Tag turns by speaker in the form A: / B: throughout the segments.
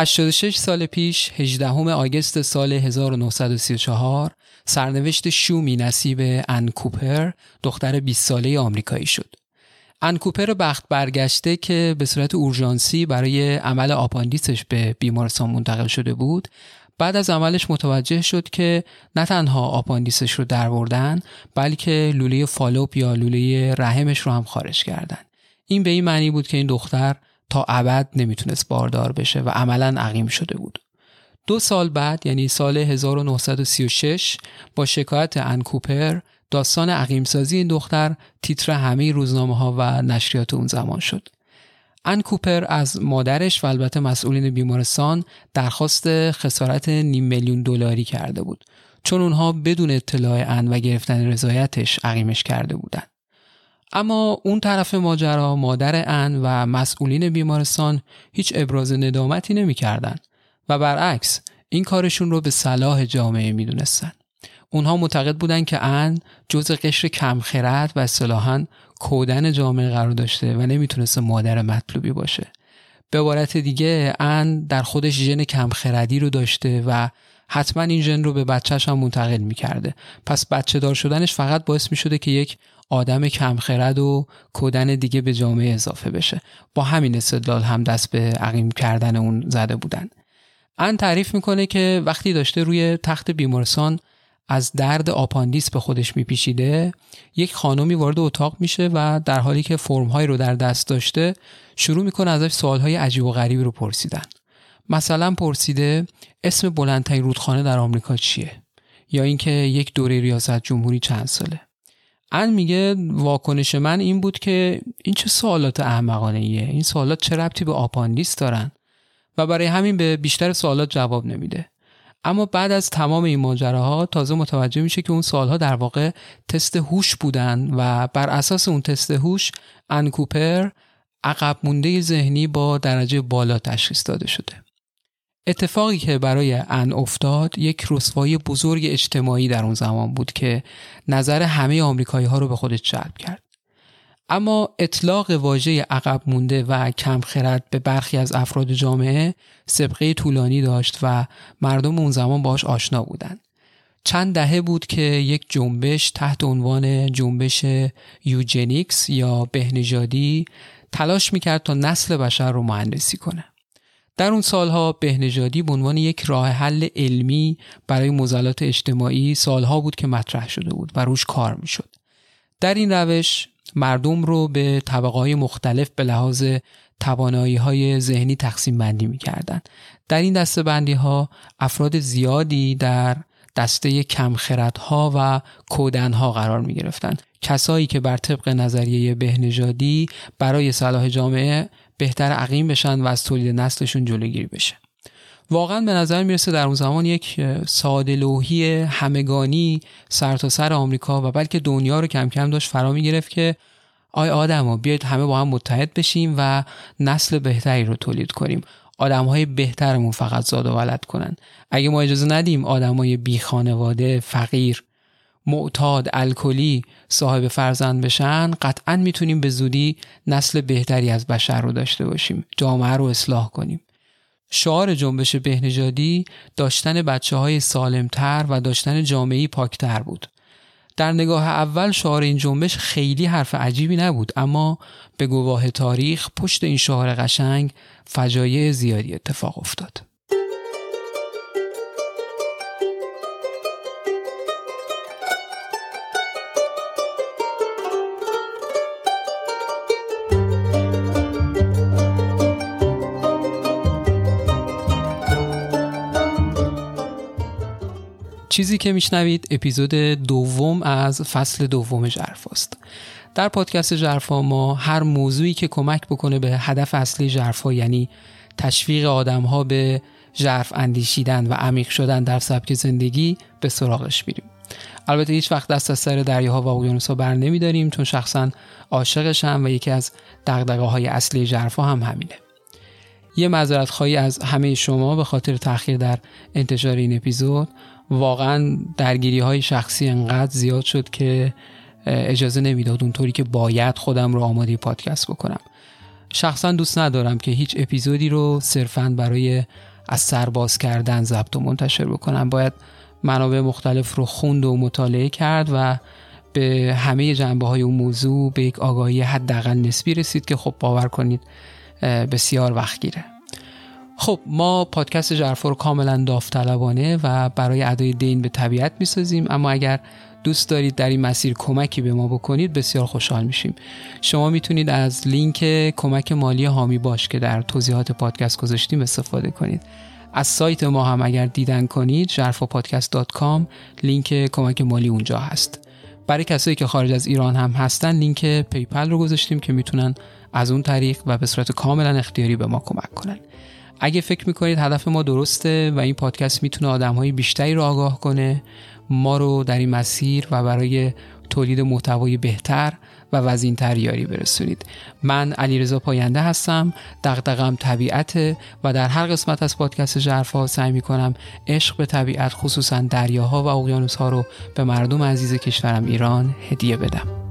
A: 86 سال پیش 18 August سال 1934 سرنوشت شومی نصیب ان کوپر دختر 20 ساله آمریکایی شد. ان کوپر بخت برگشته که به صورت اورژانسی برای عمل آپاندیسش به بیمارستان منتقل شده بود بعد از عملش متوجه شد که نه تنها آپاندیسش رو بردن بلکه لوله فالوپ یا لوله رحمش رو هم خارج کردن این به این معنی بود که این دختر تا ابد نمی‌تونست باردار بشه و عملا عقیم شده بود. دو سال بعد یعنی سال 1936 با شکایت انکوپر داستان عقیمسازی این دختر تیتر همه روزنامه ها و نشریات اون زمان شد. ان کوپر از مادرش و البته مسئولین بیمارستان درخواست خسارت نیم میلیون دلاری کرده بود. چون اونها بدون اطلاع ان و گرفتن رضایتش عقیمش کرده بودند. اما اون طرف ماجرا مادر ان و مسئولین بیمارستان هیچ ابراز ندامتی نمی‌کردن و برعکس این کارشون رو به صلاح جامعه می‌دونستن. اونها معتقد بودند که ان جزء قشر کمخرد و اصطلاحا کودن جامعه قرار داشته و نمی‌تونست مادر مطلوبی باشه به عبارت دیگه ان در خودش ژن کمخردی رو داشته و حتما این ژن رو به بچهش هم منتقل می‌کرده پس بچه دار شدنش فقط باعث می‌شده که یک آدم کمخرد و کودن دیگه به جامعه اضافه بشه. با همین استدلال هم دست به عقیم کردن اون زده بودن. ان تعریف می‌کنه که وقتی داشته روی تخت بیمارستان از درد آپاندیس به خودش میپیشیده یک خانمی وارد اتاق میشه و در حالی که فرمهایی رو در دست داشته شروع می‌کنه ازش سوالهای عجیب و غریبی رو پرسیدن. مثلا پرسیده اسم بلندترین رودخانه در آمریکا چیه؟ یا اینکه یک دوره ریاست جمهوری چند ساله؟ ان میگه واکنش من این بود که این چه سوالات احمقانه ایه این سوالات چه ربطی به آپاندیس دارن؟ و برای همین به بیشتر سوالات جواب نمیده. اما بعد از تمام این ماجراها تازه متوجه میشه که اون سوالها در واقع تست هوش بودن و بر اساس اون تست هوش انکوپر عقب مونده ذهنی با درجه بالا تشخیص داده شده. اتفاقی که برای ان افتاد یک رسوایی بزرگ اجتماعی در اون زمان بود که نظر همه آمریکایی ها رو به خودش جلب کرد اما اطلاق واژه عقب مونده و کم خرد به برخی از افراد جامعه سبقه طولانی داشت و مردم اون زمان باش آشنا بودند. چند دهه بود که یک جنبش تحت عنوان جنبش یوجنیکس یا بهنژادی تلاش می‌کرد تا نسل بشر رو مهندسی کنه. در اون سالها بهنژادی به عنوان یک راه حل علمی برای موزلات اجتماعی سالها بود که مطرح شده بود و روش کار می‌شد. در این روش مردم رو به طبقه مختلف به لحاظ توانایی های ذهنی تقسیم بندی می کردن. در این دسته بندی ها افراد زیادی در دسته ها و ها قرار می گرفتن. کسایی که بر طبق نظریه بهنژادی برای صلاح جامعه بهتر عقیم بشن و از تولید نسلشون جلوگیری بشه. واقعا به نظر می‌رسه در اون زمان یک ساده لوحی همگانی سر تا سر آمریکا و بلکه دنیا رو کم کم داشت فرا گرفت که آی ها بیاید همه با هم متحد بشیم و نسل بهتری رو تولید کنیم آدم های بهترمون فقط زاد و ولد کنن اگه ما اجازه ندیم های بی خانواده فقیر معتاد الکلی صاحب فرزند بشن قطعا می‌تونیم به زودی نسل بهتری از بشر رو داشته باشیم جامعه رو اصلاح کنیم شعار جنبش بهنژادی داشتن بچه های سالمتر و داشتن جامعی پاکتر بود. در نگاه اول شعار این جنبش خیلی حرف عجیبی نبود اما به گواه تاریخ پشت این شعار قشنگ فجایع زیادی اتفاق افتاد. چیزی که میشنوید اپیزود دوم از فصل دوم جرفاست در پادکست جرفا ما هر موضوعی که کمک بکنه به هدف اصلی جرفا یعنی تشویق آدم ها به جرف اندیشیدن و عمیق شدن در سبک زندگی به سراغش میریم. البته هیچ وقت دست از سر دریاها و اقیانوسها بر نمیداریم چون شخصا عاشقشم و یکی از دقدقه های اصلی جرفا هم همینه. یه معذرت خواهی از همه شما به خاطر تاخیر در انتشار این اپیزود. واقعا درگیری های شخصی انقدر زیاد شد که اجازه نمی‌داد اونطوری که باید خودم رو آماده پادکست بکنم. شخصا دوست ندارم که هیچ اپیزودی رو صرفا برای از سرباز کردن ضبط و منتشر بکنن باید منابع مختلف رو خوند و مطالعه کرد و به همه جنبه های اون موضوع به یک آگاهی حداقل نسبی رسید که خب باور کنید بسیار وقت گیره. خب ما پادکست جرفا رو کاملا داوطلبانه و برای ادای دین به طبیعت می‌سازیم. اما اگر دوست دارید در این مسیر کمکی به ما بکنید بسیار خوشحال میشیم. شما می‌تونید از لینک کمک مالی حامی باش که در توضیحات پادکست گذاشتیم استفاده کنید. از سایت ما هم اگر دیدن کنید ژرفاپادکست.com لینک کمک مالی اونجا هست. برای کسایی که خارج از ایران هم هستن لینک PayPal رو گذاشتیم که می‌تونن از اون طریق و به صورت کاملا اختیاری به ما کمک کنن. اگه فکر می‌کنید هدف ما درسته و این پادکست می‌تونه آدم های بیشتری رو آگاه کنه ما رو در این مسیر و برای تولید محتوای بهتر و وزینتر یاری برسونید. من علیرضا پاینده هستم دغدغم طبیعت و در هر قسمت از پادکست جرفا سعی می‌کنم عشق به طبیعت خصوصا دریاها و اقیانوس ها رو به مردم عزیز کشورم ایران هدیه بدم.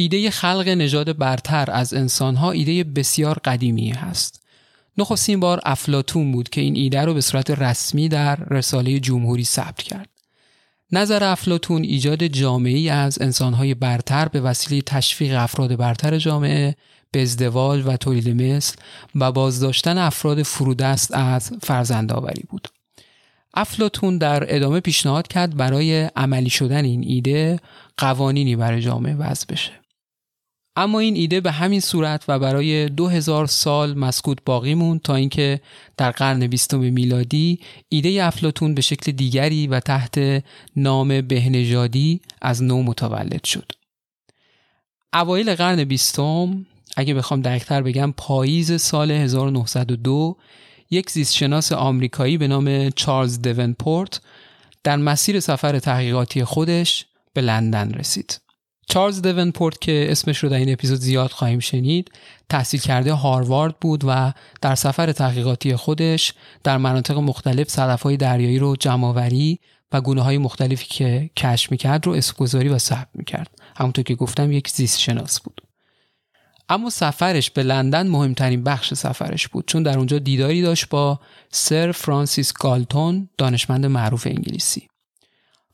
A: ایده خلق نژاد برتر از انسانها ایده بسیار قدیمی هست. نخستین بار افلاتون بود که این ایده رو به صورت رسمی در رساله جمهوری ثبت کرد. نظر افلاتون ایجاد جامعه از انسانهای برتر به وسیله تشویق افراد برتر جامعه به ازدواج و تولید مثل و بازداشتن افراد فرودست از فرزندآوری بود. افلاتون در ادامه پیشنهاد کرد برای عملی شدن این ایده قوانینی برای جامعه وضع بشه. اما این ایده به همین صورت و برای دو هزار سال مسکوت باقی موند تا اینکه در قرن بیستم میلادی ایده افلاتون به شکل دیگری و تحت نام بهنژادی از نو متولد شد. اوایل قرن بیستم اگه بخوام دقیقتر بگم پاییز سال 1902 یک زیستشناس آمریکایی به نام چارلز دونپورت در مسیر سفر تحقیقاتی خودش به لندن رسید. چارلز دونپورت که اسمش رو در این اپیزود زیاد خواهیم شنید تحصیل کرده هاروارد بود و در سفر تحقیقاتی خودش در مناطق مختلف صدفهای دریایی رو جمعآوری و گونه های مختلفی که کشف می‌کرد رو اسمگذاری و ثبت می‌کرد. همونطور که گفتم یک زیست شناس بود. اما سفرش به لندن مهمترین بخش سفرش بود چون در اونجا دیداری داشت با سر فرانسیس گالتون دانشمند معروف انگلیسی.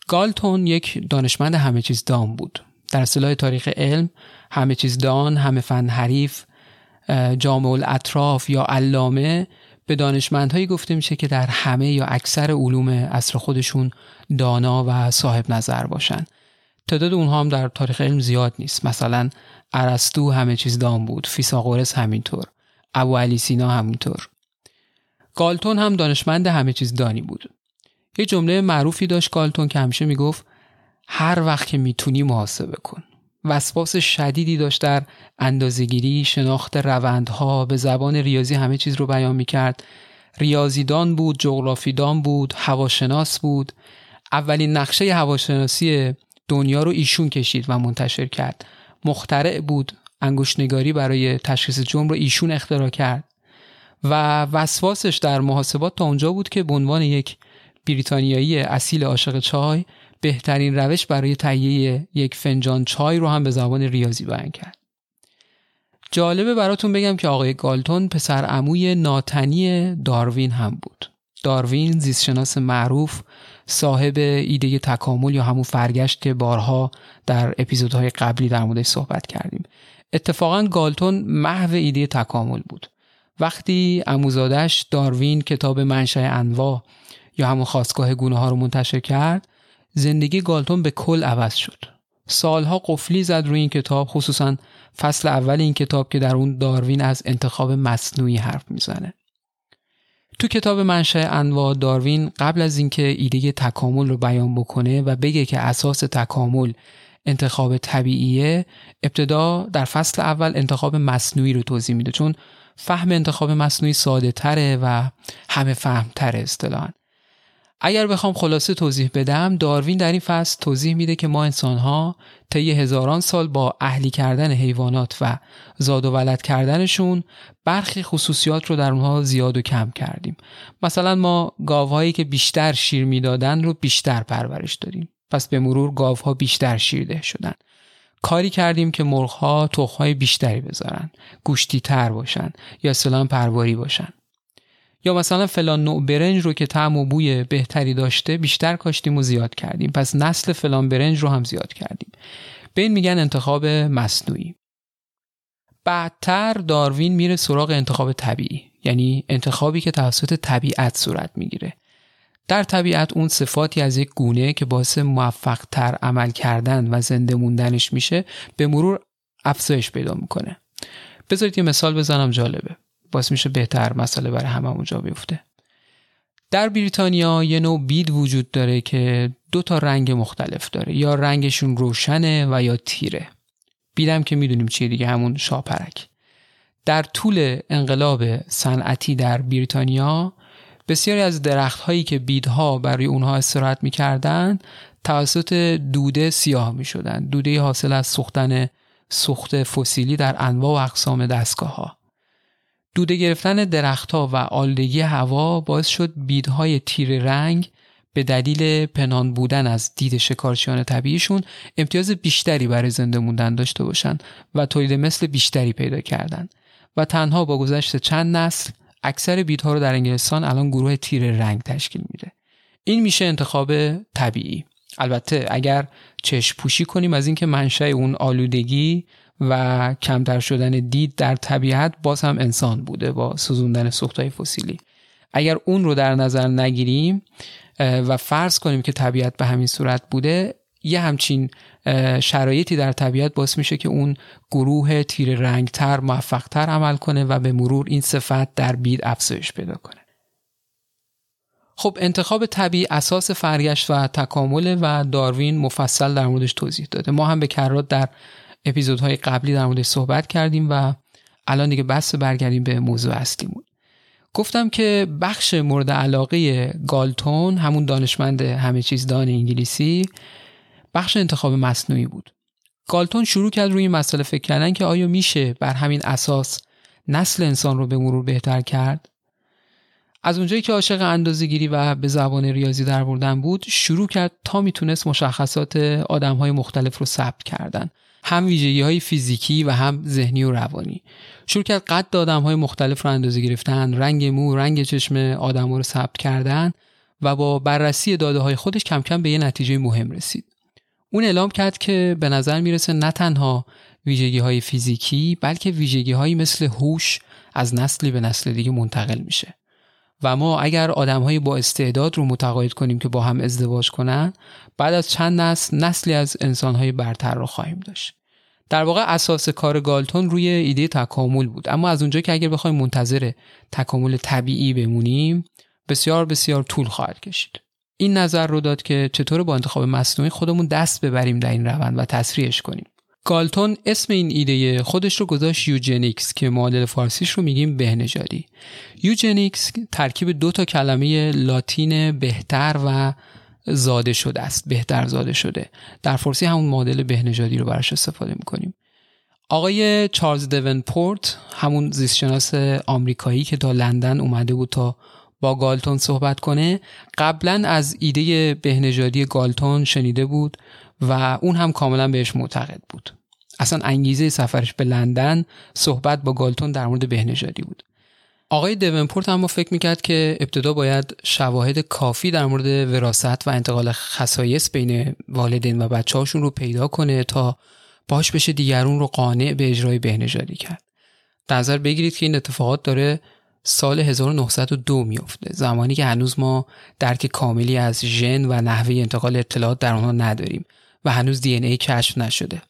A: گالتون یک دانشمند همه چیز دام بود. در اصطلاح تاریخ علم همه چیز دان همه فن حریف جامع الاطراف یا علامه به دانشمندهایی گفته میشه که در همه یا اکثر علوم اصر خودشون دانا و صاحب نظر باشن. تعداد اونها هم در تاریخ علم زیاد نیست. مثلا ارسطو همه چیز دان بود فیساغورس همینطور ابو علی سینا همینطور گالتون هم دانشمند همه چیز دانی بود. یه جمله معروفی داشت گالتون که همیشه می‌گفت هر وقت که می‌تونی محاسبه کن. وسواس شدیدی داشت در اندازگیری شناخت روندها. به زبان ریاضی همه چیز رو بیان می‌کرد. ریاضیدان بود جغرافیدان بود هواشناس بود. اولین نقشه هواشناسی دنیا رو ایشون کشید و منتشر کرد. مخترع بود انگشتنگاری برای تشخیص جمع رو ایشون اختراع کرد. و وسواسش در محاسبات تا اونجا بود که به عنوان یک بریتانیایی اصیل عاشق چای بهترین روش برای تهیه یک فنجان چای رو هم به زبان ریاضی بیان کرد. جالبه براتون بگم که آقای گالتون پسر عموی ناتنی داروین هم بود. داروین زیستشناس معروف صاحب ایده تکامل یا همون فرگشت که بارها در اپیزودهای قبلی در موردش صحبت کردیم. اتفاقا گالتون محو ایده تکامل بود. وقتی اموزادش داروین کتاب منشأ انواع یا همون خواستگاه گونه ها رو منتشر کرد زندگی گالتون به کل عوض شد. سالها قفلی زد روی این کتاب خصوصا فصل اول این کتاب که در اون داروین از انتخاب مصنوعی حرف می‌زنه. تو کتاب منشأ انواع داروین قبل از اینکه ایده تکامل رو بیان بکنه و بگه که اساس تکامل انتخاب طبیعیه ابتدا در فصل اول انتخاب مصنوعی رو توضیح میده چون فهم انتخاب مصنوعی ساده تره و همه فهم تره اصطلاحا. اگر بخوام خلاصه توضیح بدم داروین در این فصل توضیح میده که ما انسانها طی هزاران سال با اهلی کردن حیوانات و زاد و ولد کردنشون برخی خصوصیات رو در اونها زیاد و کم کردیم. مثلا ما گاوهایی که بیشتر شیر می‌دادن رو بیشتر پرورش دادیم. پس به مرور گاوها بیشتر شیرده شدن. کاری کردیم که مرغها تخمهای بیشتری بذارن. گوشتی تر باشن یا سلام پرواری باشن. یا مثلا فلان نوع برنج رو که طعم و بوی بهتری داشته بیشتر کاشتیم و زیاد کردیم. پس نسل فلان برنج رو هم زیاد کردیم. به این میگن انتخاب مصنوعی. بعدتر داروین میره سراغ انتخاب طبیعی یعنی انتخابی که توسط طبیعت صورت می‌گیره. در طبیعت اون صفاتی از یک گونه که باعث موفق تر عمل کردن و زنده موندنش میشه به مرور افزایش پیدا می‌کنه. بذارید یه مثال بزنم جالبه. باعث میشه بهتر مسئله برای همه اونجا بیفته در بریتانیا یه نوع بید وجود داره که دو تا رنگ مختلف داره یا رنگشون روشنه و یا تیره بیدم که می‌دونیم چیه دیگه همون شاپرک در طول انقلاب صنعتی در بریتانیا بسیاری از درخت هایی که بیدها برای اونها استراحت می‌کردن توسط دوده سیاه می شدن. دوده حاصل از سوختن سوخت فسیلی در انواع و اقسام دستگاه ها. دوده گرفتن درختها و آلودگی هوا باعث شد بیدهای تیر رنگ به دلیل پنهان بودن از دید شکارچیان طبیعیشون امتیاز بیشتری برای زنده موندن داشته باشند و تولید مثل بیشتری پیدا کردند و تنها با گذشت چند نسل اکثر بیدها رو در انگلستان الان گروه تیر رنگ تشکیل میده. این میشه انتخاب طبیعی. البته اگر چشم پوشی کنیم از اینکه منشأ اون آلودگی و کمتر شدن دید در طبیعت باز هم انسان بوده با سوزوندن سوختهای فسیلی. اگر اون رو در نظر نگیریم و فرض کنیم که طبیعت به همین صورت بوده یه همچین شرایطی در طبیعت باعث میشه که اون گروه تیر رنگتر موفقتر عمل کنه و به مرور این صفت در بید افزایش پیدا کنه. خب انتخاب طبیعی اساس فرگشت و تکامل و داروین مفصل در موردش توضیح داده. ما هم به کرات در اپیزودهای قبلی در موردش صحبت کردیم و الان دیگه بس برگردیم به موضوع اصلیمون. گفتم که بخش مورد علاقه گالتون همون دانشمند همه چیز دان انگلیسی بخش انتخاب مصنوعی بود. گالتون شروع کرد روی این مسئله فکر کردن که آیا میشه بر همین اساس نسل انسان رو به مرور بهتر کرد؟ از اونجایی که عاشق اندازه‌گیری و به زبان ریاضی در بردن بود شروع کرد تا می‌تونست مشخصات آدمهای مختلف رو ثبت کردن. هم ویژگی های فیزیکی و هم ذهنی و روانی. شروع کرد قد آدم های مختلف رو اندازه گرفتن رنگ مو رنگ چشم آدم رو ثبت کردن و با بررسی داده های خودش کم کم به یه نتیجه مهم رسید. اون اعلام کرد که به نظر می‌رسه نه تنها ویژگی های فیزیکی بلکه ویژگی هایی مثل هوش از نسلی به نسل دیگه منتقل میشه. و ما اگر آدم با استعداد رو متقاعد کنیم که با هم ازدواج کنن بعد از چند نسل نسلی از انسان های برتر رو خواهیم داشت. در واقع اساس کار گالتون روی ایده تکامل بود. اما از اونجا که اگر بخوایم منتظر تکامل طبیعی بمونیم بسیار بسیار طول خواهد کشید. این نظر رو داد که چطور با انتخاب مصنوعی خودمون دست ببریم در این روند و تسریعش کنیم. گالتون اسم این ایده خودش رو گذاشت eugenics که معادل فارسیش رو میگیم بهنژادی eugenics ترکیب دو تا کلمه لاتین بهتر و زاده شده است بهتر زاده شده. در فارسی همون معادل بهنژادی رو براش استفاده می‌کنیم. آقای چارلز پورت همون زیستشناس آمریکایی که تا لندن اومده بود تا با گالتون صحبت کنه قبلا از ایده بهنژادی گالتون شنیده بود. و اون هم کاملا بهش معتقد بود. اصلا انگیزه سفرش به لندن صحبت با گالتون در مورد بهنژادی بود. آقای دیونپورت اما فکر می‌کرد که ابتدا باید شواهد کافی در مورد وراست و انتقال خصایص بین والدین و بچه هاشون رو پیدا کنه تا باش بشه دیگرون رو قانع به اجرای بهنژادی کرد. در نظر بگیرید که این اتفاقات داره سال 1902 میفته زمانی که هنوز ما درک کاملی از ژن و نحوه انتقال اطلاعات در آنها نداریم. و هنوز دی ای کشف نشده.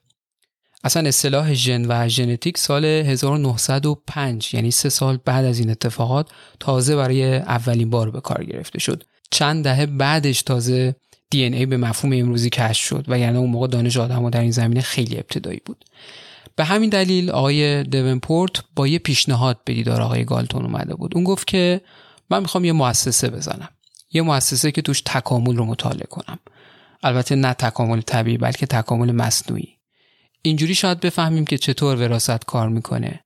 A: اصلا اصطلاح ژن و ژنتیک سال 1905 یعنی سه سال بعد از این اتفاقات تازه برای اولین بار به کار گرفته شد. چند دهه بعدش تازه دی ای به مفهوم امروزی کشف شد و یعنی اون موقع دانش آدم در این زمینه خیلی ابتدایی بود. به همین دلیل آقای دیونپورت با یه پیشنهاد به دیدار آقای گالتون اومده بود. اون گفت که من می‌خوام یه مؤسسه بزنم. یه مؤسسه که توش تکامل رو مطالعه کنم. البته نه تکامل طبیعی بلکه تکامل مصنوعی. اینجوری شاید بفهمیم که چطور وراثت کار می‌کنه.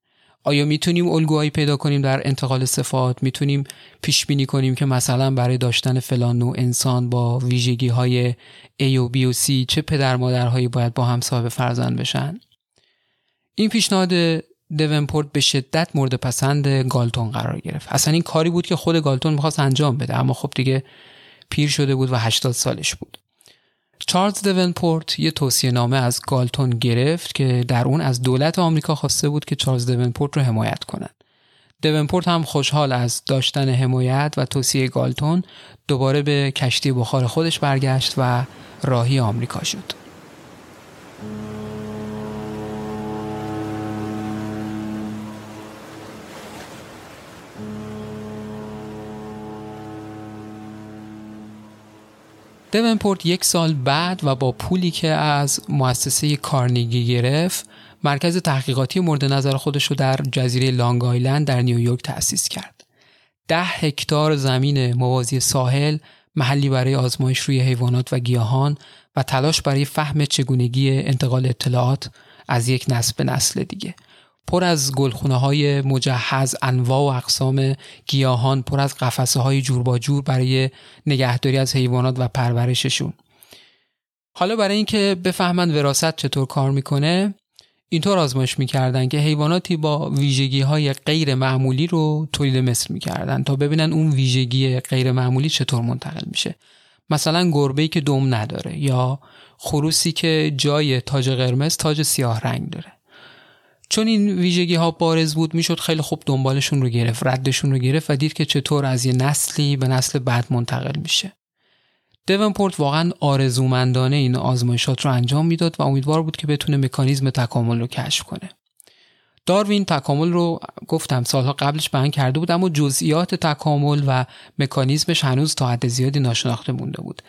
A: آیا می‌تونیم الگوهایی پیدا کنیم در انتقال صفات؟ می‌تونیم پیش بینی کنیم که مثلا برای داشتن فلان نوع انسان با ویژگی های A و B و C چه پدر مادرهایی باید با هم صاحب فرزند بشن؟ این پیشنهاد دونپورت به شدت مورد پسند گالتون قرار گرفت. اصلا این کاری بود که خود گالتون می‌خواست انجام بده اما خب دیگه پیر شده بود و 80 سالش بود. چارلز دونپورت یه توصیه نامه از گالتون گرفت که در اون از دولت آمریکا خواسته بود که چارلز دونپورت رو حمایت کنند. دونپورت هم خوشحال از داشتن حمایت و توصیه گالتون دوباره به کشتی بخار خودش برگشت و راهی آمریکا شد. دونپورت یک سال بعد و با پولی که از مؤسسه کارنگی گرفت مرکز تحقیقاتی مورد نظر خودش رو در جزیره لانگ آیلند در نیویورک تأسیس کرد. ده هکتار زمین موازی ساحل محلی برای آزمایش روی حیوانات و گیاهان و تلاش برای فهم چگونگی انتقال اطلاعات از یک نسل به نسل دیگه پر از گلخونه های مجهز انواع و اقسام گیاهان پر از قفسه های جور با جور برای نگهداری از حیوانات و پرورششون. حالا برای اینکه بفهمند وراست چطور کار می‌کنه اینطور آزمایش می‌کردن که حیواناتی با ویژگی های غیر معمولی رو تولید مثل می‌کردن تا ببینن اون ویژگی غیر معمولی چطور منتقل میشه. مثلا گربه که دم نداره یا خروسی که جای تاج قرمز تاج سیاه رنگ داره. چون این ویژگی ها بارز بود می‌شد خیلی خوب دنبالشون رو گرفت ردشون رو گرفت و دید که چطور از یه نسلی به نسل بعد منتقل میشه. پورت واقعا آرزومندانه این آزمایشات رو انجام می‌داد و امیدوار بود که بتونه مکانیزم تکامل رو کشف کنه. داروین تکامل رو گفتم سالها قبلش بیان کرده بود اما جزئیات تکامل و مکانیزمش هنوز تا حد زیادی ناشناخته مونده بود.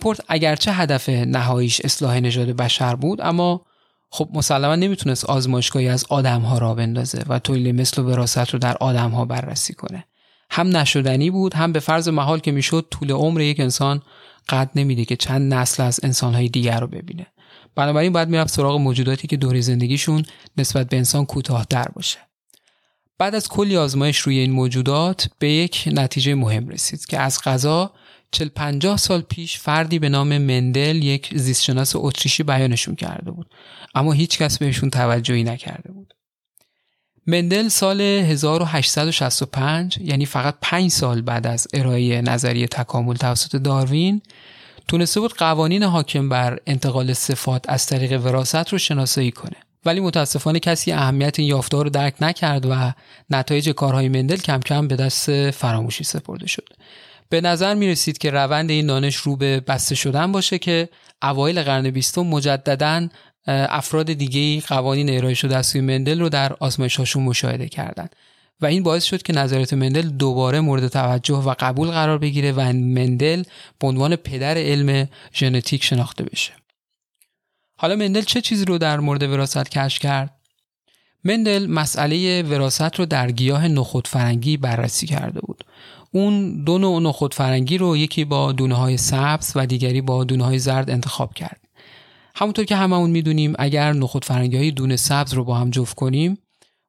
A: پورت اگرچه هدف نهاییش اصلاح نژاد بشر بود اما خب مسلما نمی‌تونست آزمایشگاهی از آدم ها را بندازه و تولید مثل و وراثت رو در آدم ها بررسی کنه. هم نشدنی بود هم به فرض محال که می‌شد طول عمر یک انسان قد نمیده که چند نسل از انسانهای دیگر رو ببینه. بنابراین باید می‌رفت سراغ موجوداتی که دوره زندگیشون نسبت به انسان کوتاهتر باشه. بعد از کلی آزمایش روی این موجودات به یک نتیجه مهم رسید که از غذا چل پنجاه سال پیش فردی به نام مندل یک زیستشناس اتریشی بیانشون کرده بود. اما هیچ کس بهشون توجهی نکرده بود. مندل سال 1865 یعنی فقط 5 سال بعد از ارائه نظریه تکامل توسط داروین تونسته بود قوانین حاکم بر انتقال صفات از طریق وراثت رو شناسایی کنه. ولی متاسفانه کسی اهمیت این یافتار رو درک نکرد و نتایج کارهای مندل کم کم به دست فراموشی سپرده شد. به نظر می رسید که روند این دانش رو به بسته شدن باشه که اوایل قرن بیستم مجددا افراد دیگه قوانین ارائه شده از سوی مندل رو در آزمایش‌هاشون مشاهده کردند. و این باعث شد که نظریات مندل دوباره مورد توجه و قبول قرار بگیره و مندل به عنوان پدر علم ژنتیک شناخته بشه. حالا مندل چه چیزی رو در مورد وراثت کشف کرد؟ مندل مسئله وراثت رو در گیاه نخود فرنگی بررسی کرده بود. اون دو نوع نخود فرنگی رو یکی با دونه های سبز و دیگری با دونه های زرد انتخاب کرد. همونطور که هممون می‌دونیم اگر نخود فرنگی های دونه سبز رو با هم جفت کنیم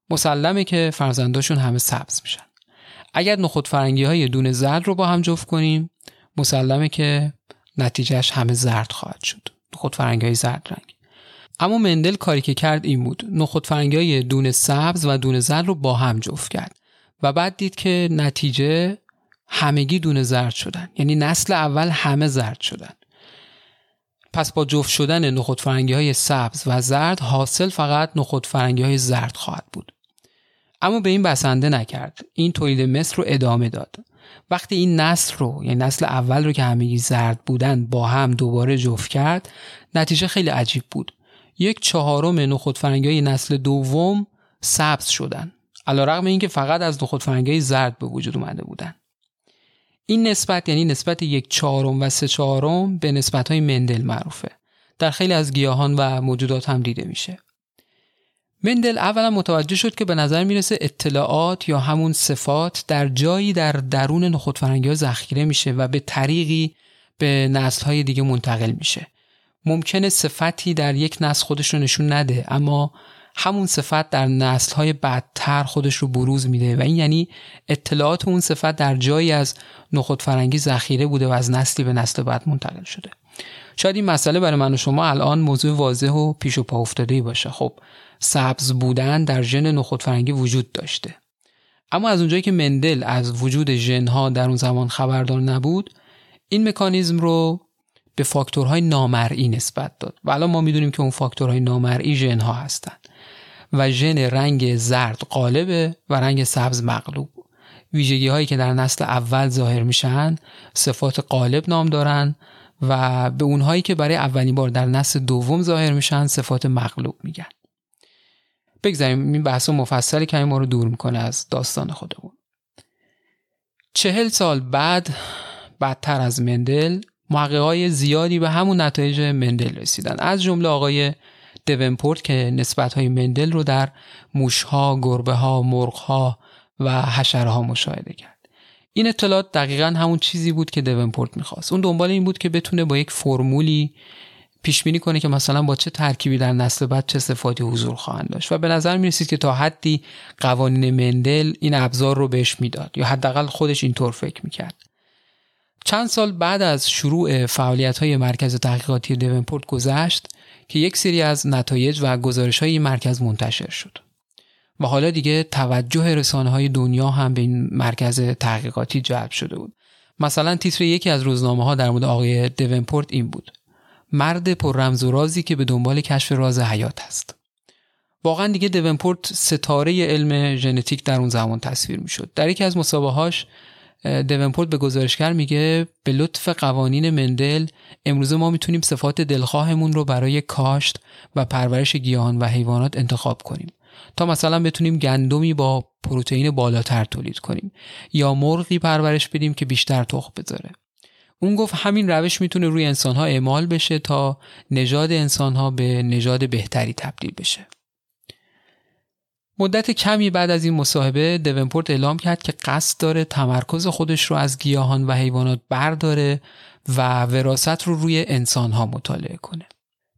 A: مسلمه که فرزنداشون همه سبز میشن. اگر نخود فرنگی های دونه زرد رو با هم جفت کنیم مسلمه که نتیجهش همه زرد خواهد شد. نخود فرنگی های زرد رنگ. اما مندل کاری که کرد این بود. نخود فرنگی های دونه سبز و دونه زرد رو با هم جفت کرد و بعد دید که نتیجه همگی دونه زرد شدن. یعنی نسل اول همه زرد شدن. پس با جفت شدن نخود فرنگی های سبز و زرد حاصل فقط نخود فرنگی های زرد خواهد بود. اما به این بسنده نکرد. این تولید مثل رو ادامه داد. وقتی این نسل رو یعنی نسل اول رو که همگی زرد بودن با هم دوباره جفت کرد نتیجه خیلی عجیب بود. یک چهارم نخود فرنگی نسل دوم سبز شدن. علیرغم اینکه فقط از نخود فرنگی زرد به وجود اومده بودن. این نسبت یعنی نسبت یک چهارم و سه چهارم به نسبت های مندل معروفه. در خیلی از گیاهان و موجودات هم دیده میشه. مندل اولا متوجه شد که به نظر می‌رسه اطلاعات یا همون صفات در جایی در درون نخود فرنگی ها ذخیره میشه و به طریقی به نسل های دیگه منتقل میشه. ممکنه صفتی در یک نسل خودش رو نشون نده اما همون صفت در نسل های بعدتر خودش رو بروز میده و این یعنی اطلاعات اون صفت در جایی از نخود فرنگی ذخیره بوده و از نسلی به نسل بعد منتقل شده. شاید این مسئله برای من و شما الان موضوع واضح و پیش و پا افتاده باشه. خب سبز بودن در ژن نخود فرنگی وجود داشته. اما از اونجایی که مندل از وجود ژنها در اون زمان خبردار نبود این مکانیزم رو به فاکتورهای نامرئی نسبت داد. و الان ما می‌دونیم که اون فاکتورهای نامرئی ژنها هستند و ژن رنگ زرد قالبه و رنگ سبز مغلوب. ویژگی هایی که در نسل اول ظاهر میشن صفات قالب نام دارن و به اونهایی که برای اولین بار در نسل دوم ظاهر میشن صفات مغلوب میگن. بگذاریم این بحث مفصلی که ما رو دور می‌کنه از داستان خودمون. چهل سال بعد بدتر از مندل محققای زیادی به همون نتایج مندل رسیدن. از جمله آقای دونپورت که نسبت های مندل رو در موشها، گربه ها، مرغ ها و حشره مشاهده کرد. این اطلاعات دقیقا همون چیزی بود که دونپورت می‌خواست. اون دنبال این بود که بتونه با یک فرمولی پیش بینی کنه که مثلا با چه ترکیبی در نسل بعد چه صفاتی حضور خواهند داشت و به نظر می رسید که تا حدی قوانین مندل این ابزار رو بهش می‌داد یا حداقل خودش اینطور فکر می‌کرد چند سال بعد از شروع فعالیت های مرکز تحقیقاتی دونپورت گذشت که یک سری از نتایج و گزارش های این مرکز منتشر شد. و حالا دیگه توجه رسانه های دنیا هم به این مرکز تحقیقاتی جلب شده بود. مثلا تیتر یکی از روزنامه ها در مورد آقای دونپورت این بود. مرد پر رمز و رازی که به دنبال کشف راز حیات است. واقعا دیگه دونپورت ستاره علم ژنتیک در اون زمان تصویر می‌شد. در یکی از مسابقهاش دونپورت به گزارشگر میگه به لطف قوانین مندل امروزه ما می‌تونیم صفات دلخواهمون رو برای کاشت و پرورش گیاهان و حیوانات انتخاب کنیم. تا مثلا بتونیم گندمی با پروتئین بالاتر تولید کنیم یا مرغی پرورش بدیم که بیشتر تخم بذاره. اون گفت همین روش می‌تونه روی انسانها اعمال بشه تا نژاد انسانها به نژاد بهتری تبدیل بشه. مدت کمی بعد از این مصاحبه دونپورت اعلام کرد که قصد داره تمرکز خودش رو از گیاهان و حیوانات برداره و وراست رو روی انسانها مطالعه کنه.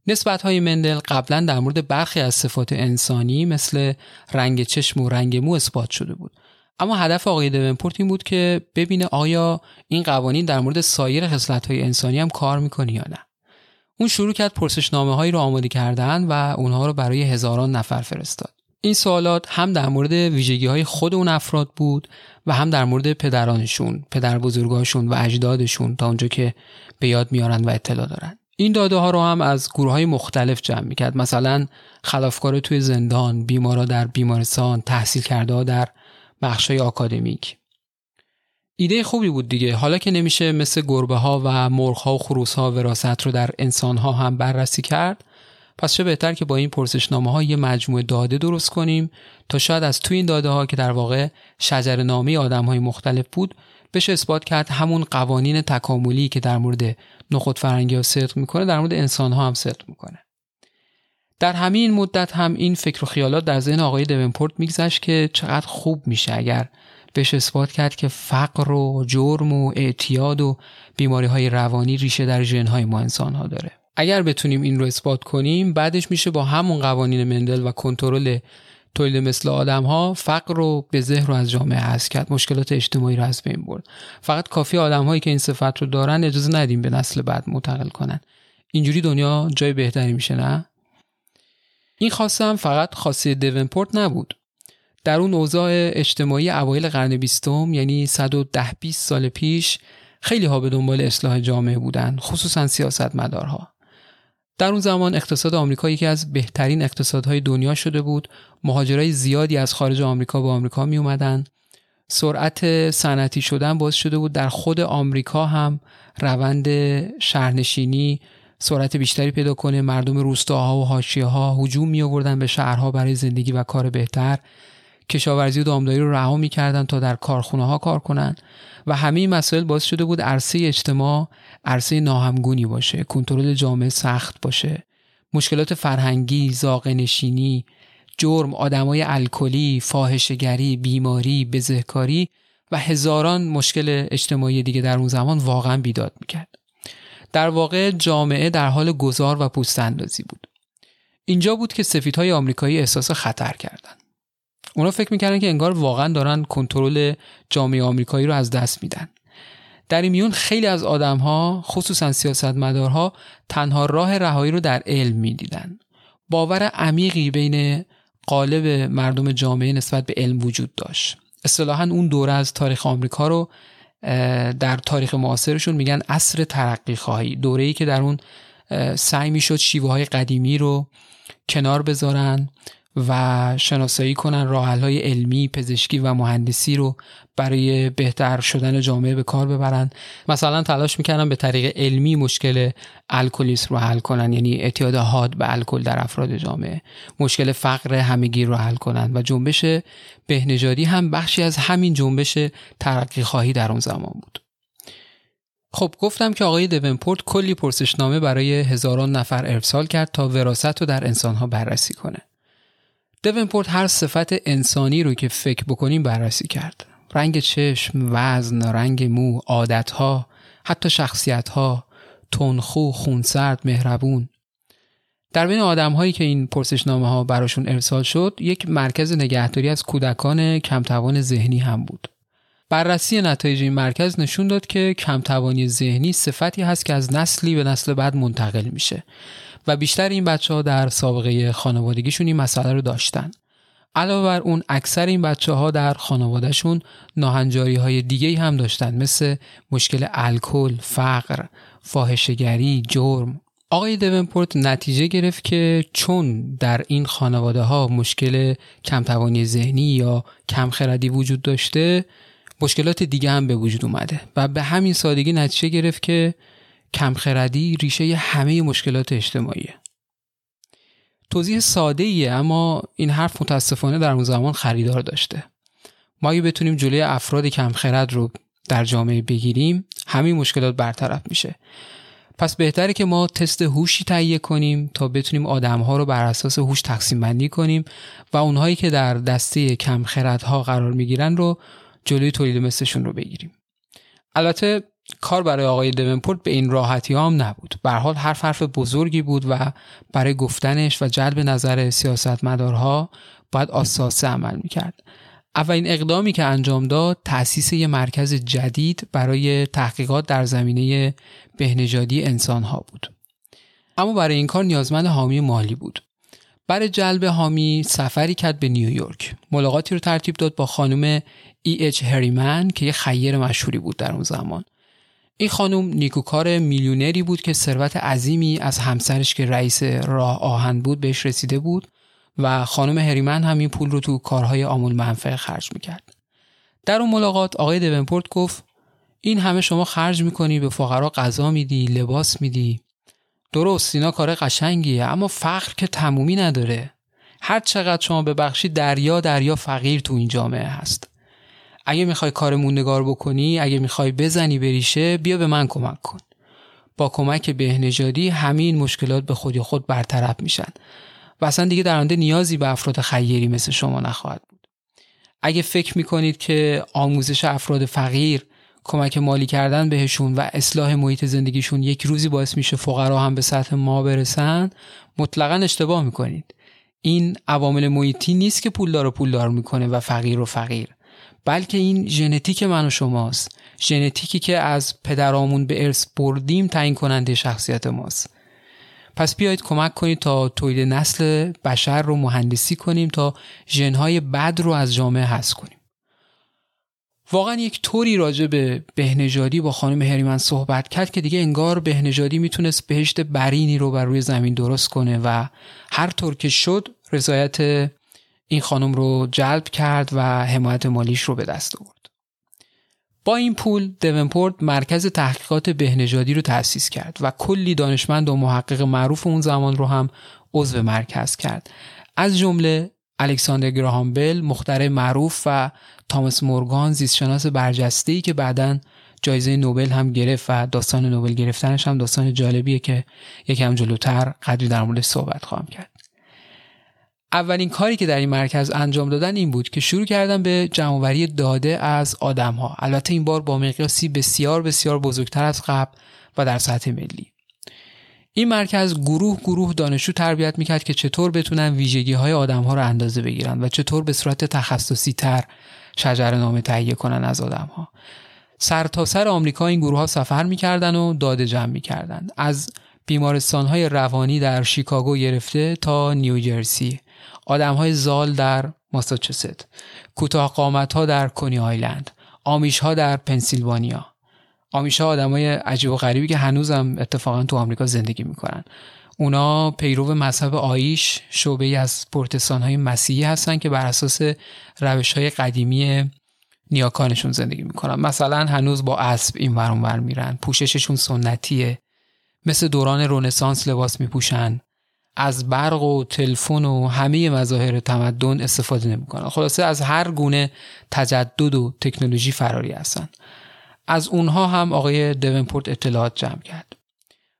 A: نسبت های مندل قبلا در مورد برخی از صفات انسانی مثل رنگ چشم و رنگ مو اثبات شده بود. اما هدف آقای دونپورت این بود که ببینه آیا این قوانین در مورد سایر خصلت های انسانی هم کار می‌کنه یا نه. اون شروع کرد پرسشنامه هایی رو آماده کردن و اونها رو برای هزاران نفر فرستاد. این سوالات هم در مورد ویژگی های خود اون افراد بود و هم در مورد پدرانشون، پدر بزرگاشون و اجدادشون تا اونجا که به یاد میارن و اطلاع دارن. این داده ها رو هم از گروه های مختلف جمع می‌کرد مثلا خلافکار توی زندان، بیمارا در بیمارستان، تحصیل کرده در بخش های آکادمیک. ایده خوبی بود دیگه حالا که نمیشه مثل گربه ها و مرغ ها و خروس ها وراثت رو در انسان ها هم بررسی کرد پس چه بهتر که با این پرسشنامه ها یه مجموعه داده درست کنیم تا شاید از توی این داده ها که در واقع شجر نامی آدم های مختلف بود بشه اثبات کرد همون قوانین تکاملی که در مورد نخود فرنگی ها صدق می‌کنه در مورد انسان ها هم صدق می‌کنه. در همین مدت هم این فکر و خیالات در ذهن آقای دونپورت میگذشت که چقدر خوب میشه اگر بهش اثبات کرد که فقر و جرم و اعتیاد و بیماری های روانی ریشه در ژن های ما انسان ها داره. اگر بتونیم این رو اثبات کنیم بعدش میشه با همون قوانین مندل و کنترل تولید مثل آدم ها فقر رو به ذهن رو از جامعه حذف کرد مشکلات اجتماعی رو از بین برد. فقط کافی آدم هایی که این صفت رو دارن اجازه ندیم به نسل بعد منتقل کنن. اینجوری دنیا جای بهتری میشه نه؟ این هم فقط خاصی دونپورت نبود. در اون اوضاع اجتماعی اوایل قرن بیستم یعنی 110 20 سال پیش خیلی ها به دنبال اصلاح جامعه بودن خصوصا سیاستمدارها. در اون زمان اقتصاد آمریکا یکی از بهترین اقتصادهای دنیا شده بود. مهاجرای زیادی از خارج آمریکا به آمریکا می اومدن. سرعت صنعتی شدن باعث شده بود در خود آمریکا هم روند شهرنشینی سرعت بیشتری پیدا کنه. مردم روستاها و حاشیه ها هجوم می آوردن به شهرها برای زندگی و کار بهتر. کشاورزی و دامداری رو رها می‌کردن تا در کارخونه ها کار کنند و همه این مسائل باعث شده بود عرصه اجتماع عرصه ناهمگونی باشه کنترل جامعه سخت باشه. مشکلات فرهنگی زاغ نشینی جرم آدمای الکلی فاحشهگری بیماری بزهکاری و هزاران مشکل اجتماعی دیگه در اون زمان واقعا بیداد می‌کرد. در واقع جامعه در حال گذار و پوست اندازی بود. اینجا بود که سفیدهای آمریکایی احساس خطر کردند. اونا فکر می‌کردن که انگار واقعا دارن کنترل جامعه آمریکایی رو از دست میدن. در این میون خیلی از آدمها خصوصا سیاستمدارها تنها راه رهایی رو در علم می‌دیدن. باور عمیقی بین قالب مردم جامعه نسبت به علم وجود داشت. اصطلاحا اون دوره از تاریخ آمریکا رو در تاریخ معاصرشون میگن عصر ترقی خواهی. دوره ای که در اون سعی می‌شد شیوه های قدیمی رو کنار بذارن. و شناسایی کنن راه های علمی، پزشکی و مهندسی رو برای بهتر شدن جامعه به کار ببرن. مثلا تلاش می‌کردن به طریق علمی مشکل الکلیسم رو حل کنن یعنی اعتیاد حاد به الکل در افراد جامعه. مشکل فقر همگی رو حل کنن و جنبش بهنژادی هم بخشی از همین جنبش ترقی خواهی در اون زمان بود. خب گفتم که آقای دونپورت کلی پرسشنامه برای هزاران نفر ارسال کرد تا وراست رو در انسانها بررسی کنه. دونپورت هر صفت انسانی رو که فکر بکنیم بررسی کرد. رنگ چشم، وزن، رنگ مو، عادتها، حتی شخصیتها، تنخو، خونسرد، مهربون. در بین آدم هایی که این پرسشنامه ها براشون ارسال شد یک مرکز نگهداری از کودکان کمتوان ذهنی هم بود. بررسی نتایج این مرکز نشون داد که کمتوانی ذهنی صفتی هست که از نسلی به نسل بعد منتقل میشه. و بیشتر این بچه ها در سابقه خانوادگیشون این مسئله رو داشتن علاوه بر اون اکثر این بچه ها در خانوادهشون ناهنجاری های دیگه هم داشتن مثل مشکل الکل، فقر، فاحشهگری، جرم. آقای دونپورت نتیجه گرفت که چون در این خانواده ها مشکل کمتوانی ذهنی یا کمخردی وجود داشته مشکلات دیگه هم به وجود اومده و به همین سادگی نتیجه گرفت که کمخردی ریشه همه مشکلات اجتماعیه. توضیح ساده ایه اما این حرف متاسفانه در اون زمان خریدار داشته. ما اگه بتونیم جلوی افراد کمخرد رو در جامعه بگیریم همین مشکلات برطرف میشه. پس بهتره که ما تست هوشی تهیه کنیم تا بتونیم آدمها رو بر اساس هوش تقسیم بندی کنیم و اونهایی که در دسته کمخردها قرار می‌گیرن رو جلوی تولید مثلشون رو بگیریم. البته کار برای آقای دونپورت به این راحتی هم نبود. به حال حرف حرف بزرگی بود و برای گفتنش و جلب نظر سیاستمدارها باید آساسه عمل می‌کرد. اولین اقدامی که انجام داد تأسیس یک مرکز جدید برای تحقیقات در زمینه بهنژادی انسانها بود. اما برای این کار نیازمند حامی مالی بود. برای جلب حامی سفری کرد به نیویورک. ملاقاتی رو ترتیب داد با خانم ای اچ هریمن که یه خیر مشهوری بود در اون زمان. این خانم نیکوکار میلیونری بود که ثروت عظیمی از همسرش که رئیس راه آهن بود بهش رسیده بود و خانم هریمن هم این پول رو تو کارهای آمول منفعه خرج می‌کرد. در اون ملاقات آقای دونپورت گفت این همه شما خرج می‌کنی به فقرا غذا میدی لباس میدی. درست اینا کار قشنگیه اما فقر که تمومی نداره. هر چقدر شما ببخشی دریا دریا فقیر تو این جامعه هست. اگه می‌خوای کار موندگار بکنی اگه می‌خوای بزنی بریشه بیا به من کمک کن. با کمک بهنژادی همین مشکلات به خودی خود برطرف میشن. و اصلا دیگه در آینده نیازی به افراد خیری مثل شما نخواهد بود. اگه فکر می‌کنید که آموزش افراد فقیر کمک مالی کردن بهشون و اصلاح محیط زندگیشون یک روزی باعث میشه فقرا هم به سطح ما برسن مطلقا اشتباه می‌کنید. این عوامل محیطی نیست که پولدار و پولدار می‌کنه و فقیر و فقیر. بلکه این ژنتیک من و شماست. ژنتیکی که از پدرامون به ارث بردیم تعیین کننده شخصیت ماست. پس بیایید کمک کنید تا تولید نسل بشر رو مهندسی کنیم تا ژنهای بد رو از جامعه حذف کنیم. واقعا یک طوری راجع به بهنژادی با خانم هریمن صحبت کرد که دیگه انگار بهنژادی می‌تونست بهشت برینی رو بر روی زمین درست کنه و هر طور که شد رضایت این خانم رو جلب کرد و حمایت مالیش رو به دست آورد. با این پول دونپورت مرکز تحقیقات بهنژادی رو تأسیس کرد و کلی دانشمند و محقق معروف اون زمان رو هم عضو مرکز کرد. از جمله الکساندر گراهام بل مخترع معروف و تامس مورگان زیستشناس برجسته‌ای که بعدا جایزه نوبل هم گرفت و داستان نوبل گرفتنش هم داستان جالبیه که یکم جلوتر قدری در موردش صحبت خواهم کرد اولین کاری که در این مرکز انجام دادن این بود که شروع کردن به جمعآوری داده از آدم ها البته این بار با مقیاسی بسیار بسیار بزرگتر از قبل و در سطح ملی. این مرکز گروه گروه دانشجو تربیت می‌کرد که چطور بتونن ویژگی های آدم ها رو اندازه بگیرن و چطور به صورت تخصصی تر شجر نامه تهیه کنن از آدم ها سرتاسر سر آمریکا این گروه ها سفر می‌کردن و داده جمع می‌کردن از بیمارستان های روانی در شیکاگو گرفته تا نیوجرسی آدم های زال در ماساچوست کوتاه قامت ها در کنی آیلند آمیش ها در پنسیلوانیا. آمیش ها آدم های عجیب و غریبی که هنوزم اتفاقا تو آمریکا زندگی می‌کنن. اونا پیرو مذهب آیش شعبه ای از پرتستان های مسیحی هستن که بر اساس روش های قدیمی نیاکانشون زندگی می‌کنن. مثلا هنوز با اسب این ور میرن. پوشششون سنتیه. مثل دوران رونسانس لباس میپوشن. از برق و تلفن و همه مظاهر تمدن استفاده نمی‌کنن. خلاصه از هر گونه تجدد و تکنولوژی فراری هستن. از اونها هم آقای دونپورت اطلاعات جمع کرد.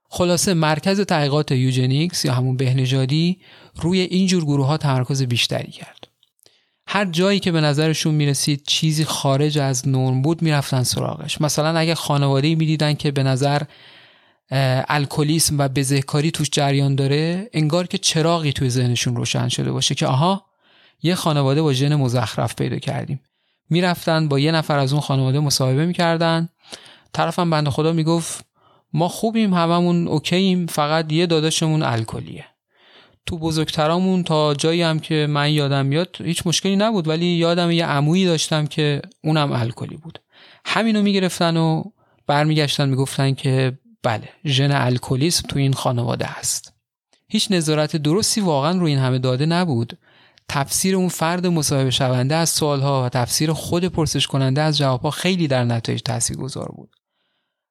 A: خلاصه مرکز تحقیقات یوجنیکس یا همون بهنژادی روی اینجور گروه ها تمرکز بیشتری کرد. هر جایی که به نظرشون می‌رسید چیزی خارج از نرم بود می‌رفتن سراغش. مثلا اگه خانواده می‌دیدن که به نظر الکلیسم و بزهکاری توش جریان داره انگار که چراغی توی ذهنشون روشن شده باشه که آها یه خانواده با ژن مزخرف پیدا کردیم. می‌رفتن با یه نفر از اون خانواده مصاحبه می‌کردن. طرفم بنده خدا می‌گفت ما خوبیم هممون اوکییم فقط یه داداشمون الکلیه. تو بزرگترامون تا جایی هم که من یادم میاد هیچ مشکلی نبود ولی یادم یه عمویی داشتم که اونم الکلی بود. همینو می‌گرفتن و برمیگشتن می‌گفتن که بله ژن الکلیسم تو این خانواده هست هیچ نظارت درستی واقعا روی این همه داده نبود تفسیر اون فرد مصاحبه شونده از سوالها و تفسیر خود پرسش کننده از جوابها خیلی در نتایج گذار بود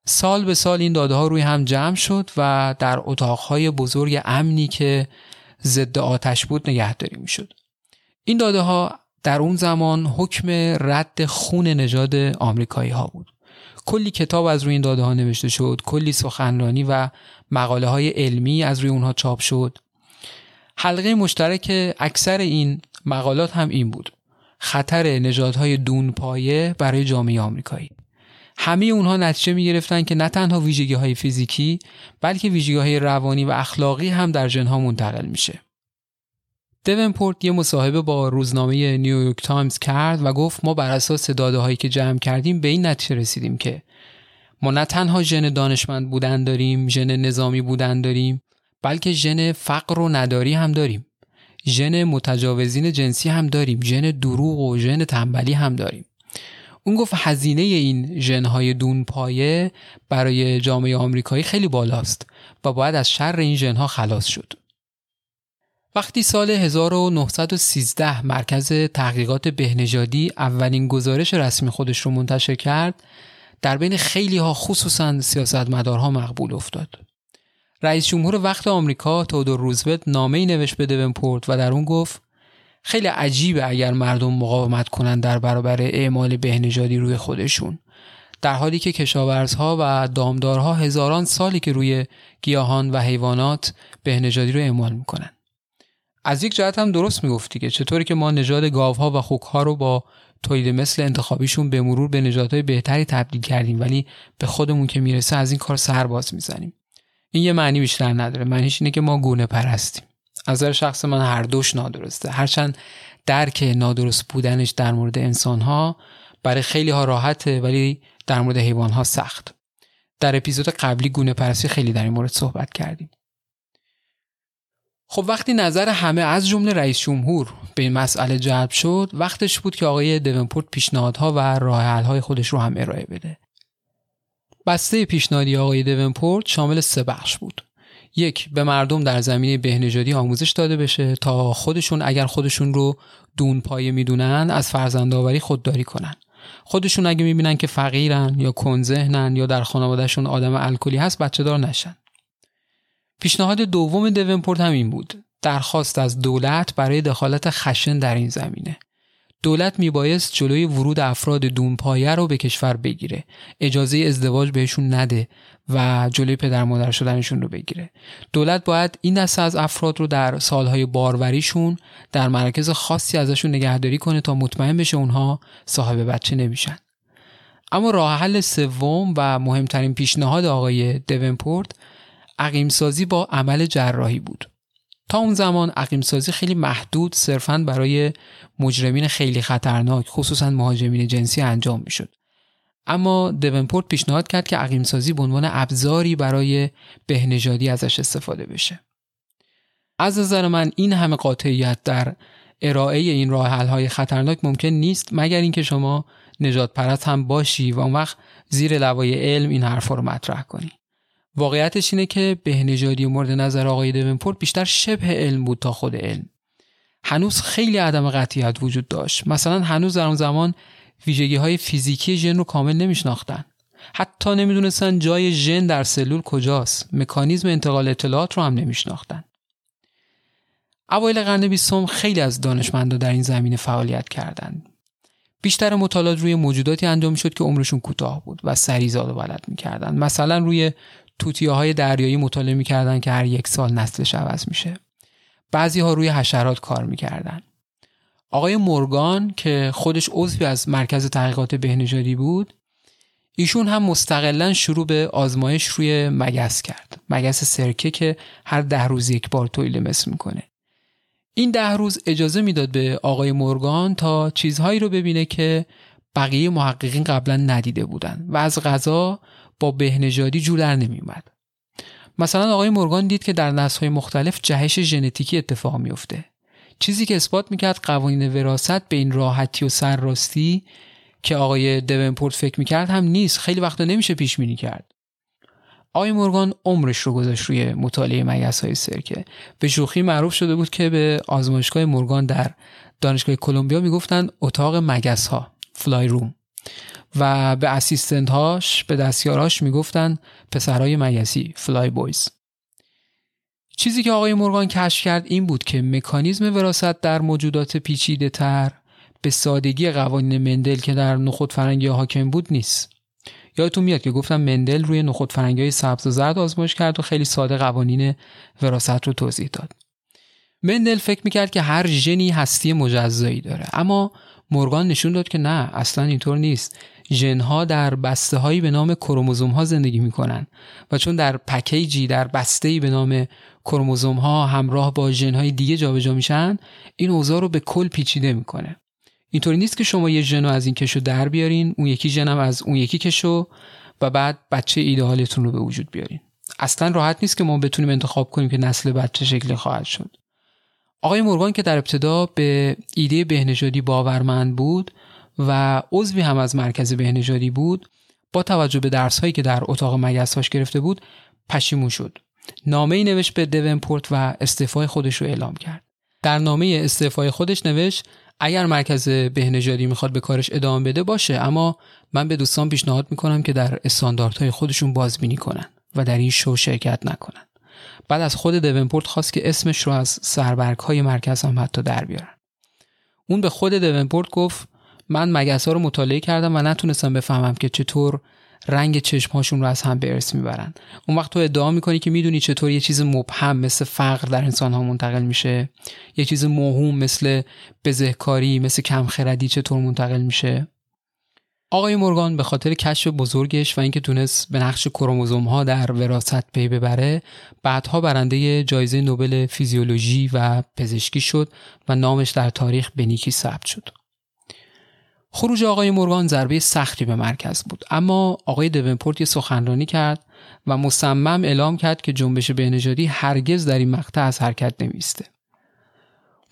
A: سال به سال این داده ها روی هم جمع شد و در اتاقهای بزرگ امنی که ضد آتش بود نگهداری می شد. این داده ها در اون زمان حکم رد خون نژاد آمریکایی ها بود. کلی کتاب از روی این داده ها نوشته شد کلی سخنرانی و مقاله های علمی از روی اونها چاپ شد. حلقه مشترک اکثر این مقالات هم این بود. خطر نژادهای دون پایه برای جامعه آمریکایی. همه اونها نتیجه می گرفتن که نه تنها ویژگی های فیزیکی بلکه ویژگی های روانی و اخلاقی هم در ژنها منتقل میشه. پورت یه مصاحبه با روزنامه نیویورک تایمز کرد و گفت ما بر اساس داده هایی که جمع کردیم به این نتیجه رسیدیم که ما نه تنها ژن دانشمند بودن داریم، ژن نظامی بودن داریم، بلکه ژن فقر و نداری هم داریم. ژن متجاوزین جنسی هم داریم، ژن دروغ و ژن تنبلی هم داریم. اون گفت هزینه این ژنهای دون پایه برای جامعه آمریکایی خیلی بالاست و باید از شر این ژنها خلاص شد. وقتی سال 1913 مرکز تحقیقات بهنژادی اولین گزارش رسمی خودش رو منتشر کرد در بین خیلی ها خصوصا سیاستمدارها مقبول افتاد. رئیس جمهور وقت آمریکا تودور روزولت نامه ای نوشت به دونپورت و در اون گفت خیلی عجیبه اگر مردم مقاومت کنند در برابر اعمال بهنژادی روی خودشون در حالی که کشاورزها و دامدارها هزاران سالی که روی گیاهان و حیوانات بهنژادی رو اعمال می‌کنن از یک جهت هم درست می‌گفتی که چطوری که ما نژاد گاوها و خوکها رو با تولید مثل انتخابیشون به مرور به نژادهای بهتری تبدیل کردیم ولی به خودمون که می‌رسه از این کار سرباز می‌زنیم. این یه معنی بیشتر نداره. معنیش اینه که ما گونه پرستیم. از نظر شخص من هر دوش نادرسته. هرچند درک نادرست بودنش در مورد انسان ها برای خیلی ها راحته ولی در مورد حیوان ها سخت. در اپیزود قبلی گونه پرستی خیلی در این مورد صحبت کردیم. خب وقتی نظر همه از جمله رئیس جمهور به این مسئله جلب شد وقتش بود که آقای دونپورت پیشنهادها و راه های خودش رو هم ارائه بده. بسته پیشنهادی آقای دونپورت شامل سه بخش بود. یک به مردم در زمینه بهنژادی آموزش داده بشه تا خودشون اگر خودشون رو دون پایه می‌دونن از فرزندآوری خودداری کنن. خودشون اگه می‌بینن که فقیرن یا کنذهنن یا در خانوادهشون آدم الکلی هست بچه دار نشن. پیشنهاد دوم دونپورت هم این بود. درخواست از دولت برای دخالت خشن در این زمینه. دولت میبایست جلوی ورود افراد دونپایه رو به کشور بگیره. اجازه ازدواج بهشون نده و جلوی پدر مادر شدنشون رو بگیره. دولت باید این دسته از افراد رو در سالهای باروریشون در مراکز خاصی ازشون نگهداری کنه تا مطمئن بشه اونها صاحب بچه نمیشن. اما راه حل سوم و مهمترین پیشنهاد آقای دونپورت عقیمسازی با عمل جراحی بود. تا اون زمان عقیمسازی خیلی محدود صرفا برای مجرمین خیلی خطرناک خصوصا مهاجمین جنسی انجام می‌شد. اما دونپورت پیشنهاد کرد که عقیمسازی به عنوان ابزاری برای بهنژادی ازش استفاده بشه. از نظر من این همه قاطعیت در ارائه این راه های خطرناک ممکن نیست مگر اینکه شما نجات پرست هم باشی و اون وقت زیر لوای علم این حرفا رو مطرح کنی. واقعیتش اینه که بهنژادی مورد نظر آقای دونپورت بیشتر شبه علم بود تا خود علم. هنوز خیلی عدم قطعیت وجود داشت. مثلا هنوز در اون زمان ویژگی های فیزیکی ژن رو کامل نمیشناختن. حتی نمی‌دونستن جای ژن در سلول کجاست. مکانیزم انتقال اطلاعات رو هم نمیشناختن. اوایل قرن بیستم خیلی از دانشمندا در این زمینه فعالیت کردند. بیشتر مطالعات روی موجوداتی انجام شد که عمرشون کوتاه بود و سریزاد و ولد می‌کردن مثلا روی توتیه های دریایی مطالعه می‌کردن که هر یک سال نسلش عوض میشه. بعضی ها روی حشرات کار می‌کردن. آقای مورگان که خودش عضوی از مرکز تحقیقات بهنژادی بود ایشون هم مستقلا شروع به آزمایش روی مگس کرد. مگس سرکه که هر ده روز یک بار تولید مثل می‌کنه. این ده روز اجازه می‌داد به آقای مورگان تا چیزهایی رو ببینه که بقیه محققین قبلا ندیده بودن و از غذا با بهنژادی جور در نمیومد مثلا آقای مورگان دید که در نسل‌های مختلف جهش ژنتیکی اتفاق میفته چیزی که اثبات می‌کرد قوانین وراست به این راحتی و سرراستی که آقای دونپورت فکر می‌کرد هم نیست خیلی وقتا نمیشه پیش بینی کرد. آقای مورگان عمرش رو گذاشت روی مطالعه مگس های سرکه به شوخی معروف شده بود که به آزمایشگاه مورگان در دانشگاه کلمبیا می‌گفتن اتاق مگس ها فلای روم. و به اسیستنت هاش به دستیاراش می‌گفتن پسرهای مگسی فلای بویز چیزی که آقای مورگان کشف کرد این بود که مکانیزم وراست در موجودات پیچیده تر به سادگی قوانین مندل که در نخود فرنگی حاکم بود نیست. یادتون میاد که گفتم مندل روی نخود فرنگی سبز و زرد آزمایش کرد و خیلی ساده قوانین وراست رو توضیح داد. مندل فکر می‌کرد که هر ژنی هستی مجزایی داره. اما مورگان نشون داد که نه اصلا اینطور نیست. ژنها در بسته هایی به نام کروموزوم ها زندگی می‌کنن و چون در پکیجی در بسته ای به نام کروموزوم ها همراه با ژن های دیگه جابجا میشن این اوضاع رو به کل پیچیده می‌کنه. اینطوری نیست که شما یه ژن از این کشو در بیارین اون یکی ژنم از اون یکی کشو و بعد بچه ایدئالتون رو به وجود بیارین. اصلا راحت نیست که ما بتونیم انتخاب کنیم که نسل بچه شکلی خواهد شد. آقای مورگان که در ابتدا به ایده بهنژادی باورمند بود و عضوی هم از مرکز بهنژادی بود با توجه به درس هایی که در اتاق مگساش گرفته بود پشیمون شد. نامه ای نوشت به دونپورت و استعفای خودش رو اعلام کرد. در نامه استعفای خودش نوشت اگر مرکز بهنژادی می‌خواد به کارش ادامه بده باشه اما من به دوستان پیشنهاد می‌کنم که در استانداردهای خودشون بازبینی کنن و در این شو شرکت نکنن. بعد از خود دونپورت خواست که اسمش رو از سربرگ های مرکز هم حتی در بیارن. اون به خود دونپورت گفت من مگس ها رو مطالعه کردم و نتونستم بفهمم که چطور رنگ چشمهاشون رو از هم به ارث می‌برن. اون وقت تو ادعا می‌کنی که می‌دونی چطور یه چیز مبهم مثل فقر در انسان ها منتقل میشه. یه چیز موهوم مثل بزهکاری مثل کمخردی چطور منتقل میشه؟ آقای مورگان به خاطر کشف بزرگش و اینکه تونست به نقش کروموزوم ها در وراثت پی ببره بعدها برنده جایزه نوبل فیزیولوژی و پزشکی شد و نامش در تاریخ به نیکی ثبت شد. خروج آقای مورگان ضربه سختی به مرکز بود. اما آقای دونپورت یه سخنرانی کرد و مصمم اعلام کرد که جنبش بهنژادی هرگز در این مقطع از حرکت نمیسته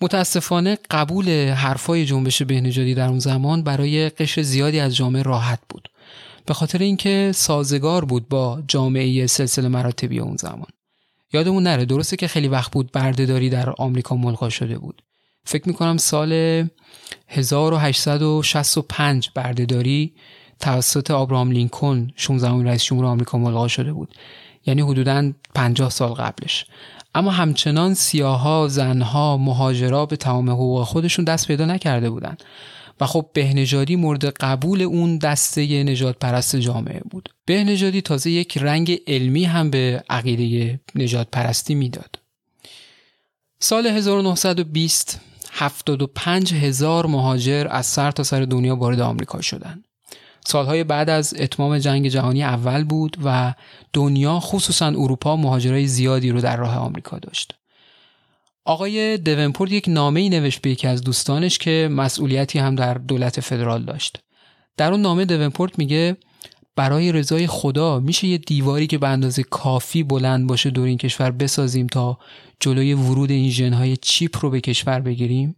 A: متاسفانه قبول حرفای جنبش بهنژادی در اون زمان برای قشر زیادی از جامعه راحت بود. به خاطر اینکه سازگار بود با جامعه سلسله مراتبی اون زمان. یادمون نره درسته که خیلی وقت بود بردهداری در آمریکا ملغا شده بود. فکر می‌کنم سال 1865 بردهداری توسط آبراهام لینکن 16 رئیس جمهور آمریکا ملغا شده بود. یعنی حدوداً 50 سال قبلش. اما همچنان سیاها، زنها، مهاجرا به تمام حقوق خودشون دست پیدا نکرده بودند و خب بهنژادی مورد قبول اون دسته نجات پرست جامعه بود. بهنژادی تازه یک رنگ علمی هم به عقیده نجات پرستی می‌داد. سال 1920 75 هزار مهاجر از سر تا سر دنیا وارد آمریکا شدند. سالهای بعد از اتمام جنگ جهانی اول بود و دنیا خصوصا اروپا مهاجرای زیادی رو در راه آمریکا داشت. آقای دونپورت یک نامه ای نوشت به یکی از دوستانش که مسئولیتی هم در دولت فدرال داشت. در اون نامه دونپورت میگه برای رضای خدا میشه یه دیواری که به اندازه کافی بلند باشه دور این کشور بسازیم تا جلوی ورود این ژنهای چیپ رو به کشور بگیریم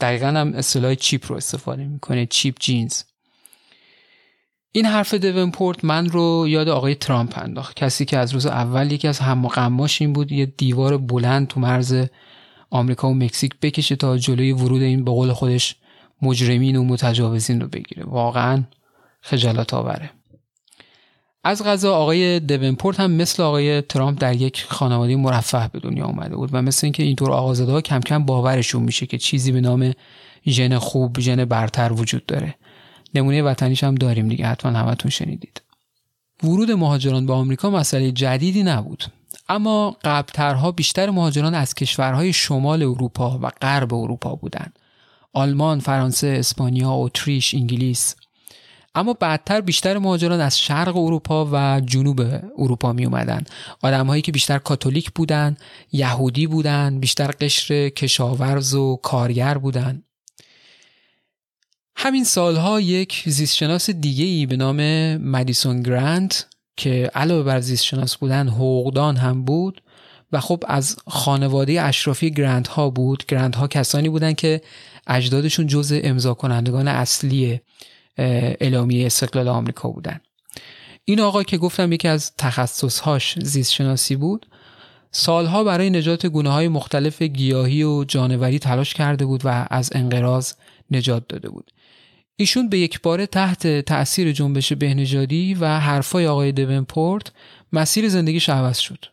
A: دقیقا هم اصطلاح چیپ رو استفاده می‌کنه چیپ جینز این حرف دونپورت من رو یاد آقای ترامپ انداخت. کسی که از روز اول یکی از هم قماش این بود یه دیوار بلند تو مرز آمریکا و مکزیک بکشه تا جلوی ورود این به قول خودش مجرمین و متجاوزین رو بگیره. واقعا خجالت آوره. از غذا آقای دونپورت هم مثل آقای ترامپ در یک خانواده مرفه به دنیا اومده بود و مثل اینکه اینطور آقازاده ها کم کم باورشون میشه که چیزی به نام ژن خوب ژن برتر وجود داره. نمونه وطنیش هم داریم دیگه حتما همتون شنیدید. ورود مهاجران به آمریکا مسئله جدیدی نبود. اما قبلترها بیشتر مهاجران از کشورهای شمال اروپا و غرب اروپا بودند آلمان، فرانسه، اسپانیا، اتریش، انگلیس. اما بعدتر بیشتر مهاجران از شرق اروپا و جنوب اروپا می اومدن. آدم هایی که بیشتر کاتولیک بودن یهودی بودن بیشتر قشر کشاورز و کارگر بودن. همین سالها یک زیستشناس دیگه ای به نام مدیسون گرانت که علاوه بر زیستشناس بودن حقوقدان هم بود و خب از خانواده اشرافی گرند ها بود. گرند ها کسانی بودن که اجدادشون جز امضا کنندگان اصلی اعلامیه استقلال آمریکا بودن. این آقا که گفتم یکی از تخصصهاش زیست شناسی بود سالها برای نجات گونه های مختلف گیاهی و جانوری تلاش کرده بود و از انقراض نجات داده بود. ایشون به یک باره تحت تأثیر جنبش بهنژادی و حرفای آقای دونپورت مسیر زندگیش عوض شد.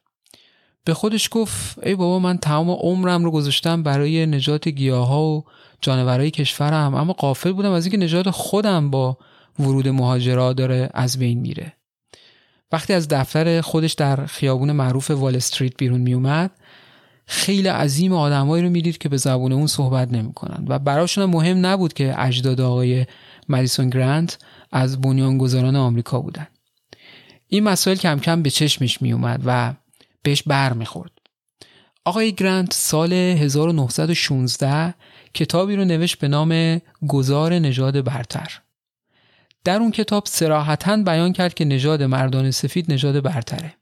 A: به خودش گفت ای بابا من تمام عمرم رو گذاشتم برای نجات گیاه ها و جانورای کشورم اما قافل بودم از اینکه نجات خودم با ورود مهاجرا داره از بین میره. وقتی از دفتر خودش در خیابون معروف وال استریت بیرون میومد خیلی عظیم آدمایی رو می‌دید که به زبون اون صحبت نمی‌کنن. و براشون مهم نبود که اجداد آقای مدیسون گرانت از بنیانگذاران آمریکا بودن. این مسائل کم کم به چشمش میومد و بهش بر می‌خورد. آقای گرانت سال 1916 کتابی رو نوشت به نام گذار نژاد برتر. در اون کتاب سراحتا بیان کرد که نژاد مردان سفید نژاد برتره.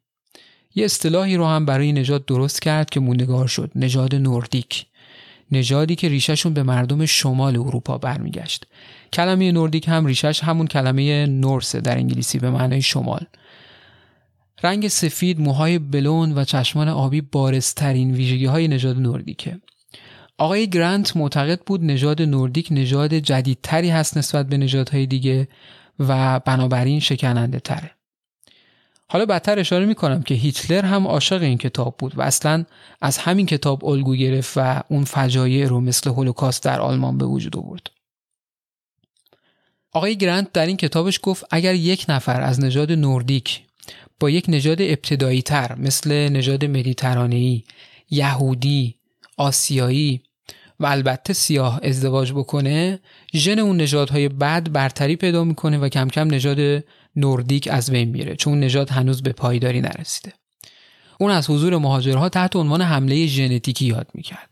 A: یه اصطلاحی رو هم برای نژاد درست کرد که موندگار شد نژاد نوردیک. نژادی که ریشهشون به مردم شمال اروپا برمیگشت. کلمه نوردیک هم ریشش همون کلمه نورس در انگلیسی به معنای شمال. رنگ سفید موهای بلون و چشمان آبی بارزترین ویژگی های نژاد نوردیکه. آقای گرانت معتقد بود نژاد نوردیک نژاد جدیدتری هست نسبت به نژادهای دیگه و بنابراین شکننده تره. حالا بدتر اشاره می کنم که هیتلر هم عاشق این کتاب بود و اصلا از همین کتاب الگو گرفت و اون فجایع رو مثل هولوکاست در آلمان به وجود آورد. آقای گرانت در این کتابش گفت اگر یک نفر از نژاد نوردیک با یک نژاد ابتدایی تر مثل نژاد مدیترانه‌ای، یهودی، آسیایی و البته سیاه ازدواج بکنه ژن اون نژادهای بد برتری پیدا می‌کنه و کم کم نژاد نوردیک از بین میره چون نژاد هنوز به پایداری نرسیده. اون از حضور مهاجرها تحت عنوان حمله ژنتیکی یاد می‌کرد.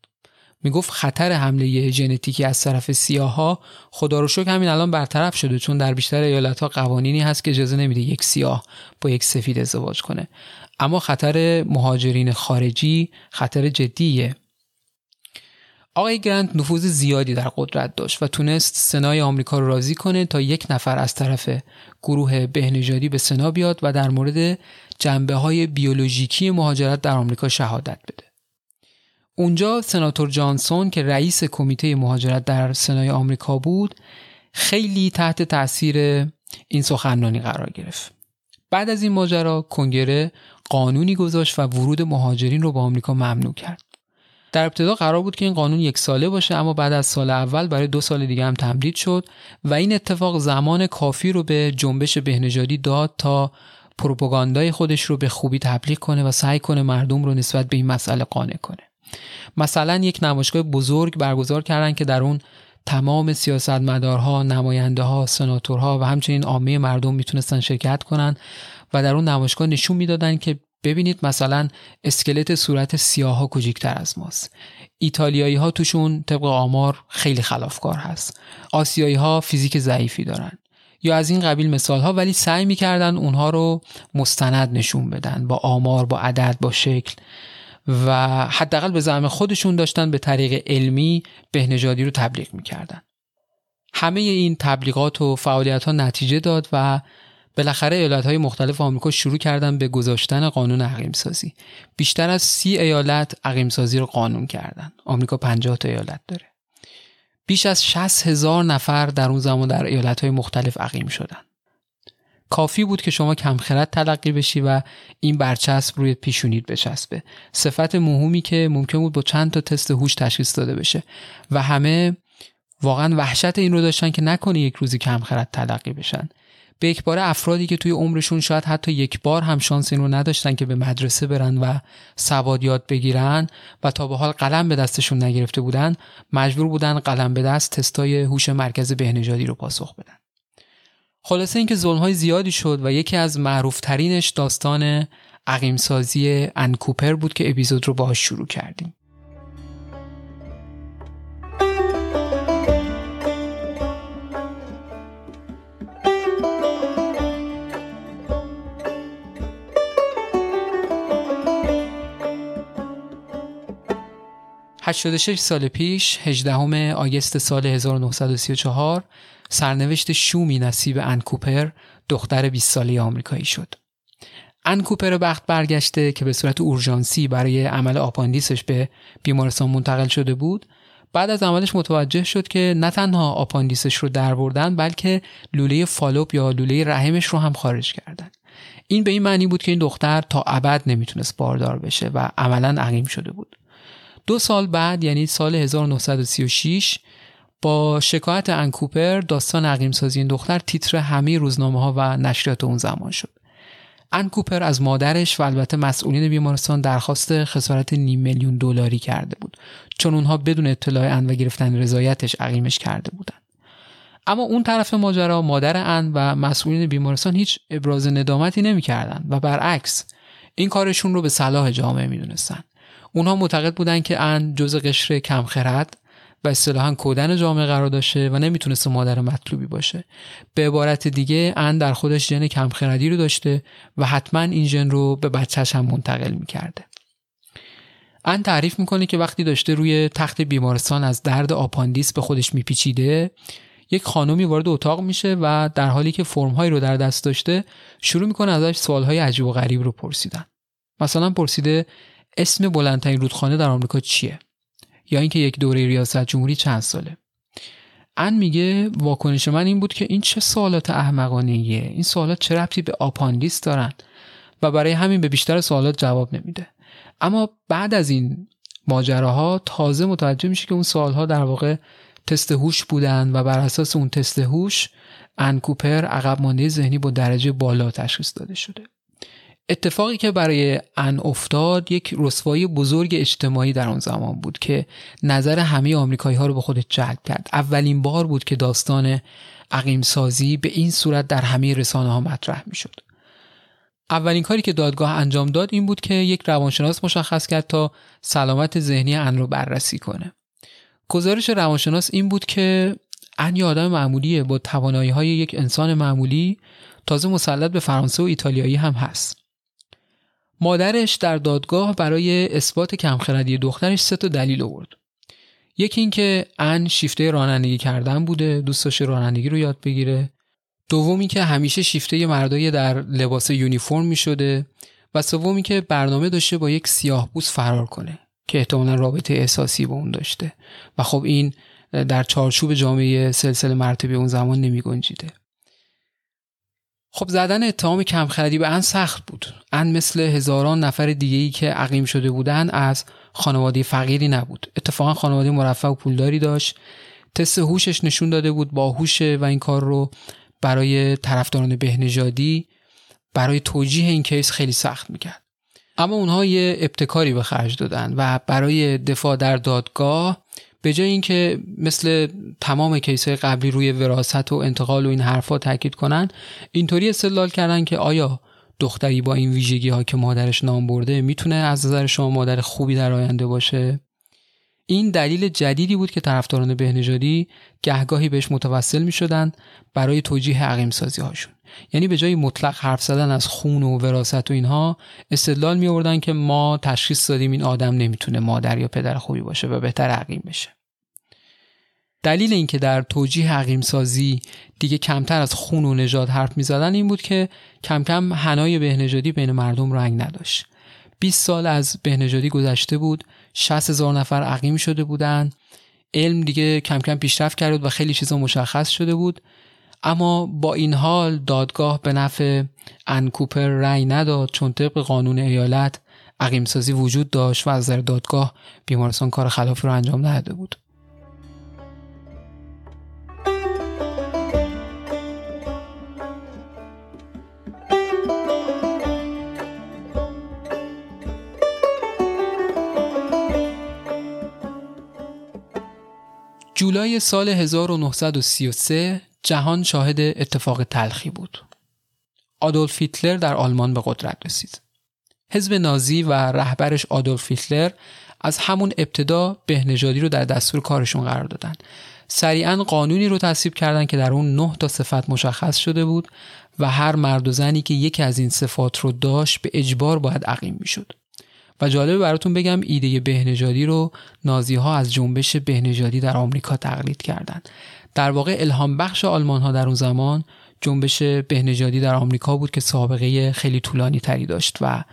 A: می‌گفت خطر حمله ژنتیکی از طرف سیاها خدا رو شکر همین الان برطرف شده چون در بیشتر ایالت ها قوانینی هست که اجازه نمیده یک سیاه با یک سفید ازدواج کنه. اما خطر مهاجرین خارجی خطر جدیه. آقای گرند نفوذ زیادی در قدرت داشت و تونست سنای آمریکا رو راضی کنه تا یک نفر از طرف گروه بهنژادی به سنا بیاد و در مورد جنبه های بیولوژیکی مهاجرت در آمریکا شهادت بده. اونجا سناتور جانسون که رئیس کمیته مهاجرت در سنای آمریکا بود خیلی تحت تاثیر این سخنرانی قرار گرفت. بعد از این ماجرا کنگره قانونی گذاشت و ورود مهاجرین رو به آمریکا ممنوع کرد. در ابتدا قرار بود که این قانون یک ساله باشه اما بعد از سال اول برای دو سال دیگه هم تمدید شد و این اتفاق زمان کافی رو به جنبش بهنژادی داد تا پروپاگاندای خودش رو به خوبی تبلیغ کنه و سعی کنه مردم رو نسبت به این مسئله قانع کنه. مثلا یک نمایشگاه بزرگ برگزار کردن که در اون تمام سیاستمدارها، نماینده ها، سناتورها و همچنین عامه مردم می‌تونستن شرکت کنن و در اون نمایشگاه نشون می‌دادن که ببینید مثلا اسکلت صورت سیاه ها کوچیکتر از ماست. ایتالیایی ها توشون طبق آمار خیلی خلافکار هست. آسیایی ها فیزیک ضعیفی دارن. یا از این قبیل مثال ها ولی سعی می‌کردن اونها رو مستند نشون بدن با آمار با عدد با شکل. و حداقل به زعم خودشون داشتن به طریق علمی بهنژادی رو تبلیغ می‌کردن. همه این تبلیغات و فعالیت ها نتیجه داد و بالاخره ایالت های مختلف آمریکا شروع کردن به گذاشتن قانون عقیم سازی بیشتر از سی ایالت عقیم سازی رو قانون کردن. آمریکا 50 تا ایالت داره. بیش از 60 هزار نفر در اون زمان در ایالت های مختلف عقیم شدن. کافی بود که شما کمخرد تلقی بشی و این برچسب روی پیشونید بچسبه. صفت مهمی که ممکن بود با چند تا تست هوش تشخیص داده بشه و همه واقعا وحشت این رو داشتن که نکنه یک روزی کمخرد تلقی بشن. به یک بار افرادی که توی عمرشون شاید حتی یک بار هم شانس این رو نداشتن که به مدرسه برن و سواد یاد بگیرن و تا به حال قلم به دستشون نگرفته بودن مجبور بودن قلم به دست تستای هوش مرکز بهنژادی رو پاسخ بدن. خلاصه اینکه ظلم زیادی شد و یکی از معروفترینش داستان عقیمسازی انکوپر بود که اپیزود رو باهاش شروع کردیم. 86 سال پیش 18 آگست سال 1934 سرنوشت شومی نصیب ان کوپر دختر 20 ساله آمریکایی شد. ان کوپر بخت برگشته که به صورت اورژانسی برای عمل آپاندیسش به بیمارستان منتقل شده بود. بعد از عملش متوجه شد که نه تنها آپاندیسش رو در بردن بلکه لوله فالوپ یا لوله رحمش رو هم خارج کردن. این به این معنی بود که این دختر تا ابد نمی‌تونست باردار بشه و عملا عقیم شده بود. دو سال بعد یعنی سال 1936 با شکایت انکوپر داستان عقیم سازی این دختر تیتر همه روزنامه ها و نشریات اون زمان شد. انکوپر از مادرش و البته مسئولین بیمارستان درخواست خسارت نیم میلیون دلاری کرده بود. چون اونها بدون اطلاع ان و گرفتن رضایتش عقیمش کرده بودند اما اون طرف ماجرا مادر ان و مسئولین بیمارستان هیچ ابراز ندامتی نمی‌کردند و برعکس این کارشون رو به صلاح جامعه می‌دونستند اونها معتقد بودن که ان جز قشر کمخرد و اصطلاحا کودن جامعه قرار داشته و نمی‌تونست مادر مطلوبی باشه. به عبارت دیگه ان در خودش ژن کمخردی رو داشته و حتما این ژن رو به بچهش هم منتقل می‌کرده. ان تعریف می‌کنه که وقتی داشته روی تخت بیمارستان از درد آپاندیس به خودش میپیچیده یک خانمی وارد اتاق میشه و در حالی که فرمهایی رو در دست داشته شروع می‌کنه ازش سوالهای عجیب و غریب رو پرسیدن. مثلا پرسیده اسم بلندترین رودخانه در آمریکا چیه؟ یا اینکه یک دوره ریاست جمهوری چند ساله؟ ان میگه واکنش من این بود که این چه سوالات احمقانه این سوالات چه ربطی به آپاندیس دارن؟ و برای همین به بیشتر سوالات جواب نمیده. اما بعد از این ماجراها تازه متوجه میشه که اون سوالها در واقع تست هوش بودن و بر اساس اون تست هوش ان کوپر عقب مانده ذهنی با درجه بالا تشخیص داده شده. اتفاقی که برای ان افتاد یک رسوایی بزرگ اجتماعی در آن زمان بود که نظر همه آمریکایی ها رو به خودش جلب کرد اولین بار بود که داستان عقیم سازی به این صورت در همه رسانه ها مطرح می شد. اولین کاری که دادگاه انجام داد این بود که یک روانشناس مشخص کرد تا سلامت ذهنی ان رو بررسی کنه. گزارش روانشناس این بود که ان یه آدم معمولیه با توانایی های یک انسان معمولی تازه مسلط به فرانسه و ایتالیایی هم هست. مادرش در دادگاه برای اثبات کمخردی دخترش سه تا دلیل آورد. یکی اینکه ان شیفته رانندگی کردن بوده، دوست داشته رانندگی رو یاد بگیره. دومی که همیشه شیفته مردای در لباس یونیفرم می شده و سومی که برنامه داشته با یک سیاه فرار کنه که احتمالا رابطه احساسی با اون داشته و خب این در چارچوب جامعه سلسله مرتبه اون زمان نمی گنجیده. خب زدن اتهام کمخردی به ان سخت بود. ان مثل هزاران نفر دیگه ای که عقیم شده بودن از خانواده فقیری نبود. اتفاقا خانواده مرفع و پولداری داشت. تست هوشش نشون داده بود با هوشه و این کار رو برای طرفداران بهنژادی برای توجیه این کیس خیلی سخت می‌کرد. اما اونها یه ابتکاری به خرج دادن و برای دفاع در دادگاه به جای اینکه مثل تمام کیسهای قبلی روی وراثت و انتقال و این حرفا تاکید کنن اینطوری استدلال کردن که آیا دختری با این ویژگی ها که مادرش نام برده می‌تونه از نظر شما مادر خوبی در آینده باشه؟ این دلیل جدیدی بود که طرفداران بهنژادی گهگاهی بهش متوسل می شدن برای توجیه عقیم سازی هاشون یعنی به جای مطلق حرف زدن از خون و وراثت و اینها استدلال می آوردن که ما تشخیص دادیم این آدم نمی‌تونه مادر یا پدر خوبی باشه و بهتر عقیم بشه. دلیل اینکه در توجیه عقیم سازی دیگه کمتر از خون و نژاد حرف می زدن این بود که کم کم هنای بهنژادی بین مردم رنگ نداشت. 20 سال از بهنژادی گذشته بود 60 هزار نفر عقیم شده بودند. علم دیگه کم کم پیشرفت کرد و خیلی چیزا مشخص شده بود. اما با این حال دادگاه به نفع انکوپر رأی نداد چون طبق قانون ایالت عقیم سازی وجود داشت و از دادگاه بیمارستان کار خلافی رو انجام نداده بود. جولای سال 1933 جهان شاهد اتفاق تلخی بود. آدولف هیتلر در آلمان به قدرت رسید. حزب نازی و رهبرش آدولف هیتلر از همون ابتدا بهنژادی رو در دستور کارشون قرار دادن. سریعا قانونی رو تصویب کردند که در اون نه تا صفت مشخص شده بود و هر مرد و زنی که یکی از این صفات رو داشت به اجبار باید عقیم می‌شد. و جالبه براتون بگم ایده بهنژادی رو نازی ها از جنبش بهنژادی در آمریکا تقلید کردند. در واقع الهام بخش آلمان ها در اون زمان جنبش بهنژادی در آمریکا بود که سابقه خیلی طولانی تری داشت و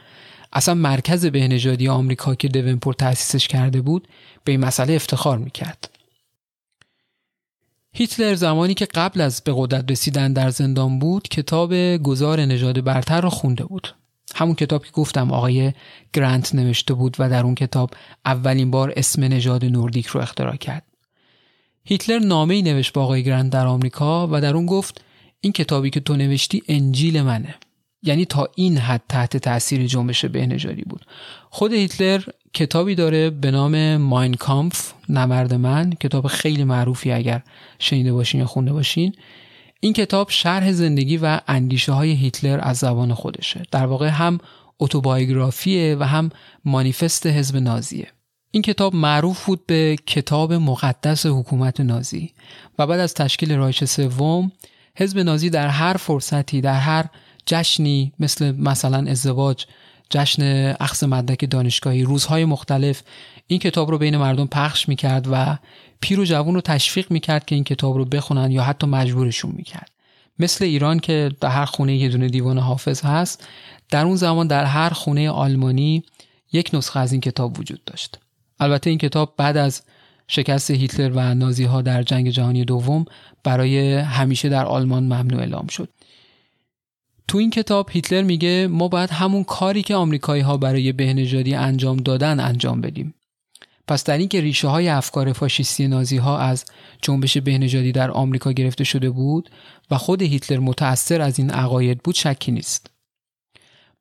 A: اصلا مرکز بهنژادی آمریکا که دونپورت تأسیسش کرده بود به این مسئله افتخار می‌کرد. هیتلر زمانی که قبل از به قدرت رسیدن در زندان بود کتاب گذار نژاد برتر را خونده بود همون کتاب که گفتم آقای گرانت نوشته بود و در اون کتاب اولین بار اسم نژاد نوردیک رو اختراع کرد. هیتلر نامه ای نوشت با آقای گرانت در آمریکا و در اون گفت این کتابی که تو نوشتی انجیل منه. یعنی تا این حد تحت تاثیر جنبش بهنژادی بود. خود هیتلر کتابی داره به نام ماین کامف نمرد من. کتاب خیلی معروفی اگر شنیده باشین یا خونده باشین. این کتاب شرح زندگی و اندیشه های هیتلر از زبان خودشه. در واقع هم اتوبایوگرافیه و هم مانیفست حزب نازیه. این کتاب معروف بود به کتاب مقدس حکومت نازی و بعد از تشکیل رایش سوم حزب نازی در هر فرصتی در هر جشنی مثل مثلا ازدواج جشن اخذ مدرک دانشگاهی روزهای مختلف این کتاب رو بین مردم پخش می‌کرد و پیر و جوون رو تشویق می‌کرد که این کتاب رو بخونن یا حتی مجبورشون می‌کرد. مثل ایران که در هر خونه یه دونه دیوان حافظ هست در اون زمان در هر خونه آلمانی یک نسخه از این کتاب وجود داشت. البته این کتاب بعد از شکست هیتلر و نازی ها در جنگ جهانی دوم برای همیشه در آلمان ممنوع اعلام شد. تو این کتاب هیتلر میگه ما باید همون کاری که آمریکایی ها برای بهنژادی انجام دادن انجام بدیم. پس در اینکه ریشه های افکار فاشیستی نازی ها از جنبش بهنژادی در آمریکا گرفته شده بود و خود هیتلر متأثر از این عقاید بود شکی نیست.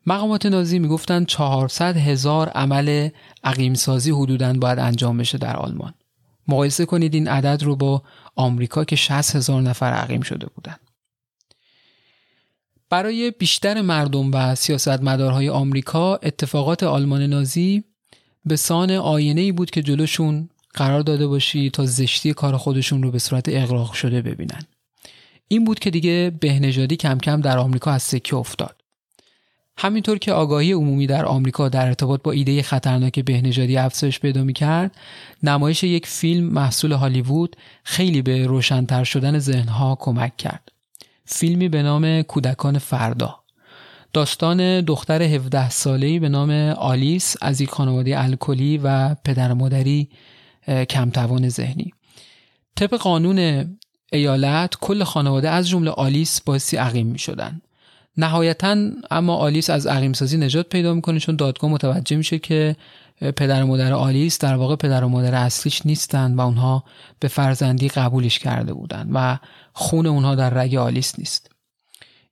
A: مقامات نازی می‌گفتند 400 هزار عمل عقیم سازی حدوداً باید انجام بشه در آلمان. مقایسه کنید این عدد رو با آمریکا که 60 هزار نفر عقیم شده بودند. برای بیشتر مردم و سیاستمدارهای آمریکا اتفاقات آلمان نازی به سان آینه ای بود که جلوشون قرار داده باشی تا زشتی کار خودشون رو به صورت اقراق شده ببینن. این بود که دیگه بهنژادی کم کم در آمریکا از سکه افتاد. همینطور که آگاهی عمومی در آمریکا در ارتباط با ایده خطرناک بهنژادی افزایش پیدا می‌کرد نمایش یک فیلم محصول هالیوود خیلی به روشنتر شدن ذهنها کمک کرد. فیلمی به نام کودکان فردا. داستان دختر 17 ساله‌ای به نام آلیس از یک خانواده الکلی و پدر مادری کمتوان ذهنی. طبق قانون ایالت کل خانواده از جمله آلیس باعثی عقیم می شدن نهایتا اما آلیس از عقیمسازی نجات پیدا می‌کنه چون دادگاه متوجه میشه که پدر و مادر آلیس در واقع پدر و مادر اصلیش نیستن و اونها به فرزندی قبولش کرده بودن و خون اونها در رگ آلیس نیست.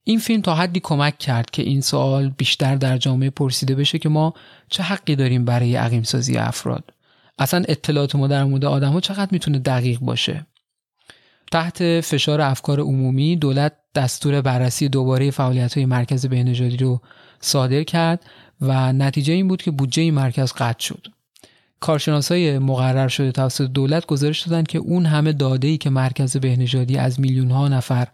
A: این فیلم تا حدی کمک کرد که این سوال بیشتر در جامعه پرسیده بشه که ما چه حقی داریم برای عقیم سازی افراد. اصلا اطلاعات ما در مورد آدم ها چقدر می‌تونه دقیق باشه؟ تحت فشار افکار عمومی دولت دستور بررسی دوباره فعالیت های مرکز بهنژادی رو صادر کرد و نتیجه این بود که بودجه این مرکز قطع شد. کارشناسای مقرر شده توسط دولت گزارش دادند که اون همه داده ای که مرکز بهنژادی از میلیون ها نفر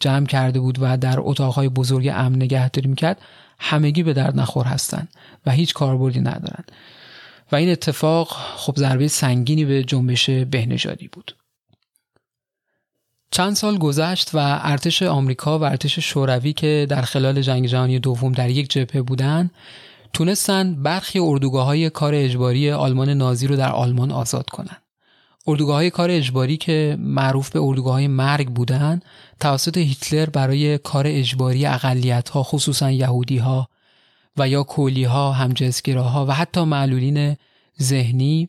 A: جمع کرده بود و در اتاقهای بزرگ امن نگهداری می‌کرد همگی به درد نخور هستند و هیچ کاربردی ندارند و این اتفاق خب ضربه سنگینی به جنبش بهنژادی بود چند سال گذشت و ارتش آمریکا و ارتش شوروی که در خلال جنگ جهانی دوم در یک جبهه بودند تونستن برخی اردوگاه های کار اجباری آلمان نازی رو در آلمان آزاد کنند. اردوگاه های کار اجباری که معروف به اردوگاه های مرگ بودند توسط هیتلر برای کار اجباری اقلیت ها خصوصا یهودی و یا کولی ها همجنسگراها و حتی معلولین ذهنی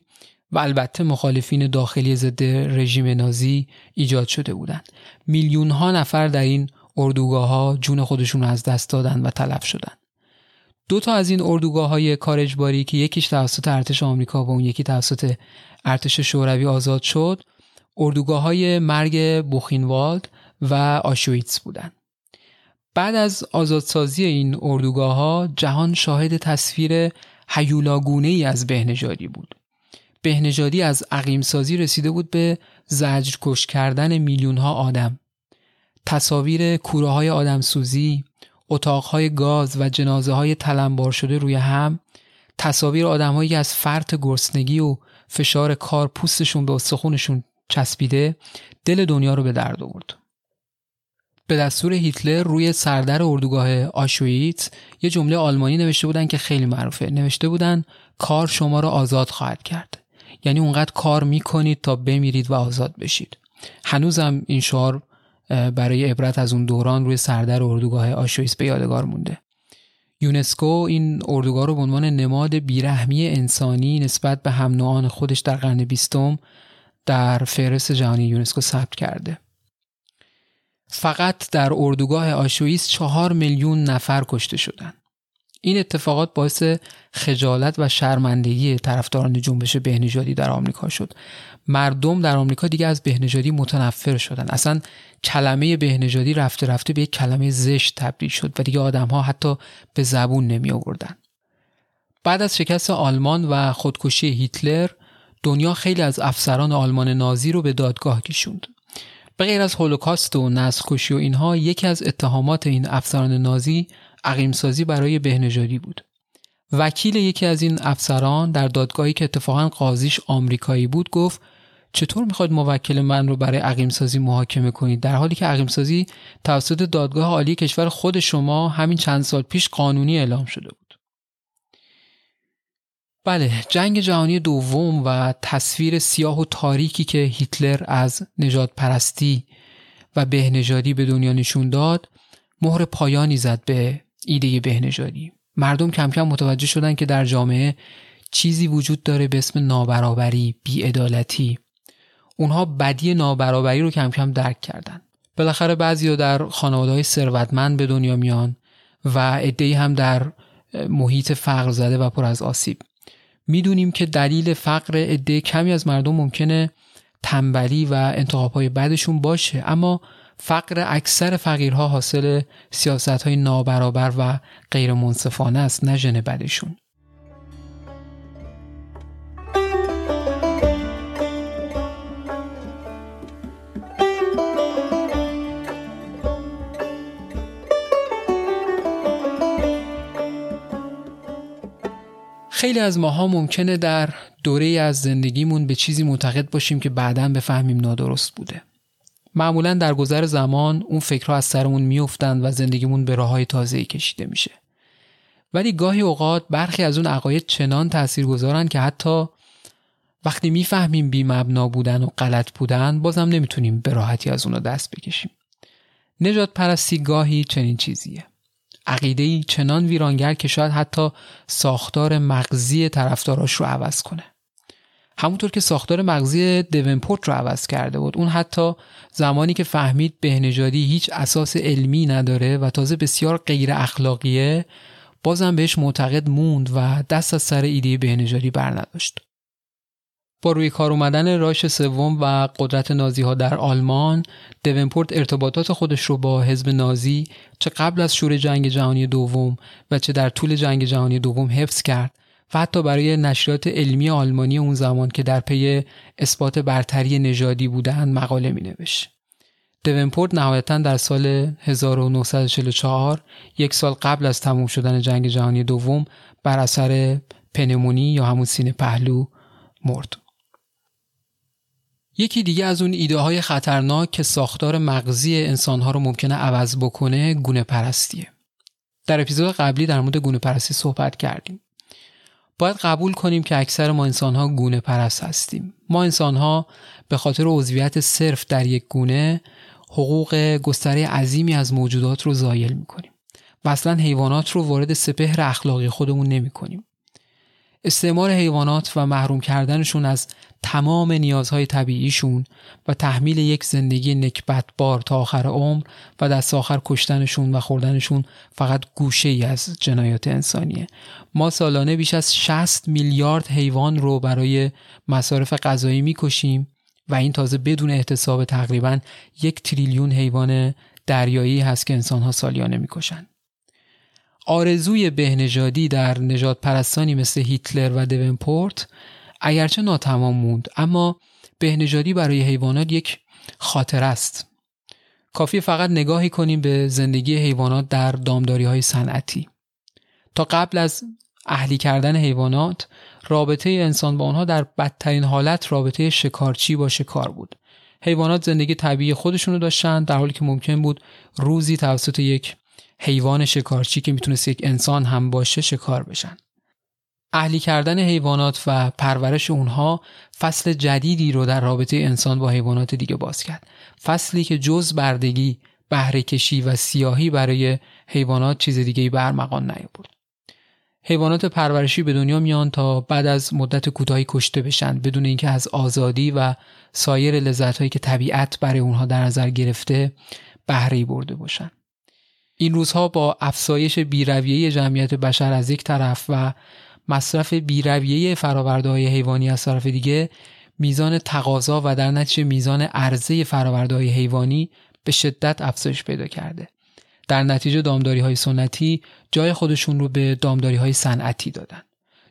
A: و البته مخالفین داخلی ضد رژیم نازی ایجاد شده بودند. میلیون ها نفر در این اردوگاه ها جون خودشون از دست دادن و تلف شدن دو تا از این اردوگاه های کارجباری که یکیش توسط ارتش آمریکا و اون یکی توسط ارتش شوروی آزاد شد اردوگاه های مرگ بوخینوالد و آشویتس بودند بعد از آزادسازی این اردوگاه ها جهان شاهد تصویر هیولاگونه ای از بهنژادی بود. بهنژادی از عقیمسازی رسیده بود به زجر کش کردن میلیون ها آدم. تصاویر کوره های آدمسوزی اتاقهای گاز و جنازه های تلمبار شده روی هم تصاویر آدمهایی از فرط گرسنگی و فشار کار پوستشون به استخونشون چسبیده دل دنیا رو به درد آورد. به دستور هیتلر روی سردر اردوگاه آشویت یه جمله آلمانی نوشته بودن که خیلی معروفه. نوشته بودن کار شما را آزاد خواهد کرد. یعنی اونقدر کار می‌کنید تا بمیرید و آزاد بشید. هنوزم این شعار برای عبرت از اون دوران روی سردر اردوگاه آشویس به یادگار مونده. یونسکو این اردوگاه رو به عنوان نماد بیرحمی انسانی نسبت به هم خودش در قرن بیستم در فهرست جهانی یونسکو ثبت کرده. فقط در اردوگاه آشویس چهار میلیون نفر کشته شدند این اتفاقات باعث خجالت و شرمندگی طرفداران جنبش بهنژادی در آمریکا شد. مردم در آمریکا دیگه از بهنژادی متنفر شدن. اصلا کلمه بهنژادی رفته رفته به یک کلمه زشت تبدیل شد و دیگه آدم ها حتی به زبون نمی آوردن. بعد از شکست آلمان و خودکشی هیتلر دنیا خیلی از افسران آلمان نازی رو به دادگاه کشوند. به غیر از هولوکاست و نسل کشی و اینها یکی از اتهامات این افسران نازی عقیمسازی برای بهنژادی بود. وکیل یکی از این افسران در دادگاهی که اتفاقا قاضیش آمریکایی بود گفت چطور می‌خواید موکل من رو برای عقیم سازی محاکمه کنید؟ در حالی که عقیم سازی توسط دادگاه عالی کشور خود شما همین چند سال پیش قانونی اعلام شده بود. بله جنگ جهانی دوم و تصویر سیاه و تاریکی که هیتلر از نجات پرستی و بهنژادی به دنیا نشون داد مهر پایانی زد به ایده بهنژادی مردم کم کم متوجه شدن که در جامعه چیزی وجود داره به اسم نابرابری، بیعدالتی. اونها بدی نابرابری رو کم کم درک کردن. بالاخره بعضی در خانواده های ثروتمند به دنیا میان و عدهای هم در محیط فقر زده و پر از آسیب. می‌دونیم که دلیل فقر عده کمی از مردم ممکنه تنبلی و انتخاب های بدشون باشه. اما فقر اکثر فقیرها حاصل سیاست های نابرابر و غیر منصفانه است نه ژن بدشون خیلی از ماها ممکنه در دوره از زندگیمون به چیزی معتقد باشیم که بعدا بفهمیم نادرست بوده. معمولا در گذر زمان اون فکرها از سرمون میافتند و زندگیمون به راههای تازه‌ای کشیده میشه. ولی گاهی اوقات برخی از اون عقاید چنان تاثیرگذارن که حتی وقتی می‌فهمیم بی مبنا بودن و غلط بودن بازم نمی‌تونیم به راحتی از اونا دست بکشیم. نجات پرستی گاهی چنین چیزیه. عقیده چنان ویرانگر که شاید حتی ساختار مغزی طرفداراش رو عوض کنه. همونطور که ساختار مغزی دونپورت رو عوض کرده بود اون حتی زمانی که فهمید بهنژادی هیچ اساس علمی نداره و تازه بسیار غیر اخلاقیه بازم بهش معتقد موند و دست از سر ایده بهنژادی بر نداشت. با روی کار اومدن راش سوم و قدرت نازی ها در آلمان دونپورت ارتباطات خودش رو با حزب نازی چه قبل از شور جنگ جهانی دوم و چه در طول جنگ جهانی دوم حفظ کرد و حتی برای نشریات علمی آلمانی اون زمان که در پی اثبات برتری نژادی بودند مقاله می نوشت. دونپورت نهایتا در سال 1944 یک سال قبل از تموم شدن جنگ جهانی دوم بر اثر پنمونی یا همون سینه پهلو مرد. یکی دیگه از اون ایده های خطرناک که ساختار مغزی انسانها رو ممکنه عوض بکنه گونه پرستیه. در اپیزود قبلی در مورد گونه پرستی صحبت کردیم. باید قبول کنیم که اکثر ما انسانها گونه پرست هستیم. ما انسانها به خاطر عضویت صرف در یک گونه حقوق گستره عظیمی از موجودات رو زایل می‌کنیم و اصلا حیوانات رو وارد سپهر اخلاقی خودمون نمی کنیم. استعمار حیوانات و محروم کردنشون از تمام نیازهای طبیعیشون و تحمیل یک زندگی نکبتبار تا آخر عمر و دست آخر کشتنشون و خوردنشون فقط گوشه ای از جنایات انسانیه. ما سالانه بیش از 60 میلیارد حیوان رو برای مصارف غذایی می‌کشیم و این تازه بدون احتساب تقریبا یک تریلیون حیوان دریایی هست که انسانها سالیانه می‌کشن. آرزوی بهنژادی در نجات پرستانی مثل هیتلر و دونپورت اگرچه ناتمام موند اما بهنژادی برای حیوانات یک خاطر است. کافی فقط نگاهی کنیم به زندگی حیوانات در دامداری های صنعتی. تا قبل از اهلی کردن حیوانات رابطه انسان با آنها در بدترین حالت رابطه شکارچی با شکار بود. حیوانات زندگی طبیعی خودشونو داشتن در حالی که ممکن بود روزی توسط یک حیوان شکارچی که می‌تونست یک انسان هم باشه شکار بشن. اهلی کردن حیوانات و پرورش اونها فصل جدیدی رو در رابطه انسان با حیوانات دیگه باز کرد. فصلی که جز بردگی بهره کشی و سیاهی برای حیوانات چیز دیگه برمغان نیاورد. حیوانات پرورشی به دنیا میان تا بعد از مدت کوتاهی کشته بشن بدون اینکه از آزادی و سایر لذتهایی که طبیعت برای اونها در نظر گرفته بهره برده باشن. این روزها با افزایش بیرویه جمعیت بشر از یک طرف و مصرف بیرویه فراورده های حیوانی از طرف دیگه میزان تقاضا و در نتیجه میزان عرضه فراورده های حیوانی به شدت افزایش پیدا کرده. در نتیجه دامداری های سنتی جای خودشون رو به دامداری های صنعتی دادن.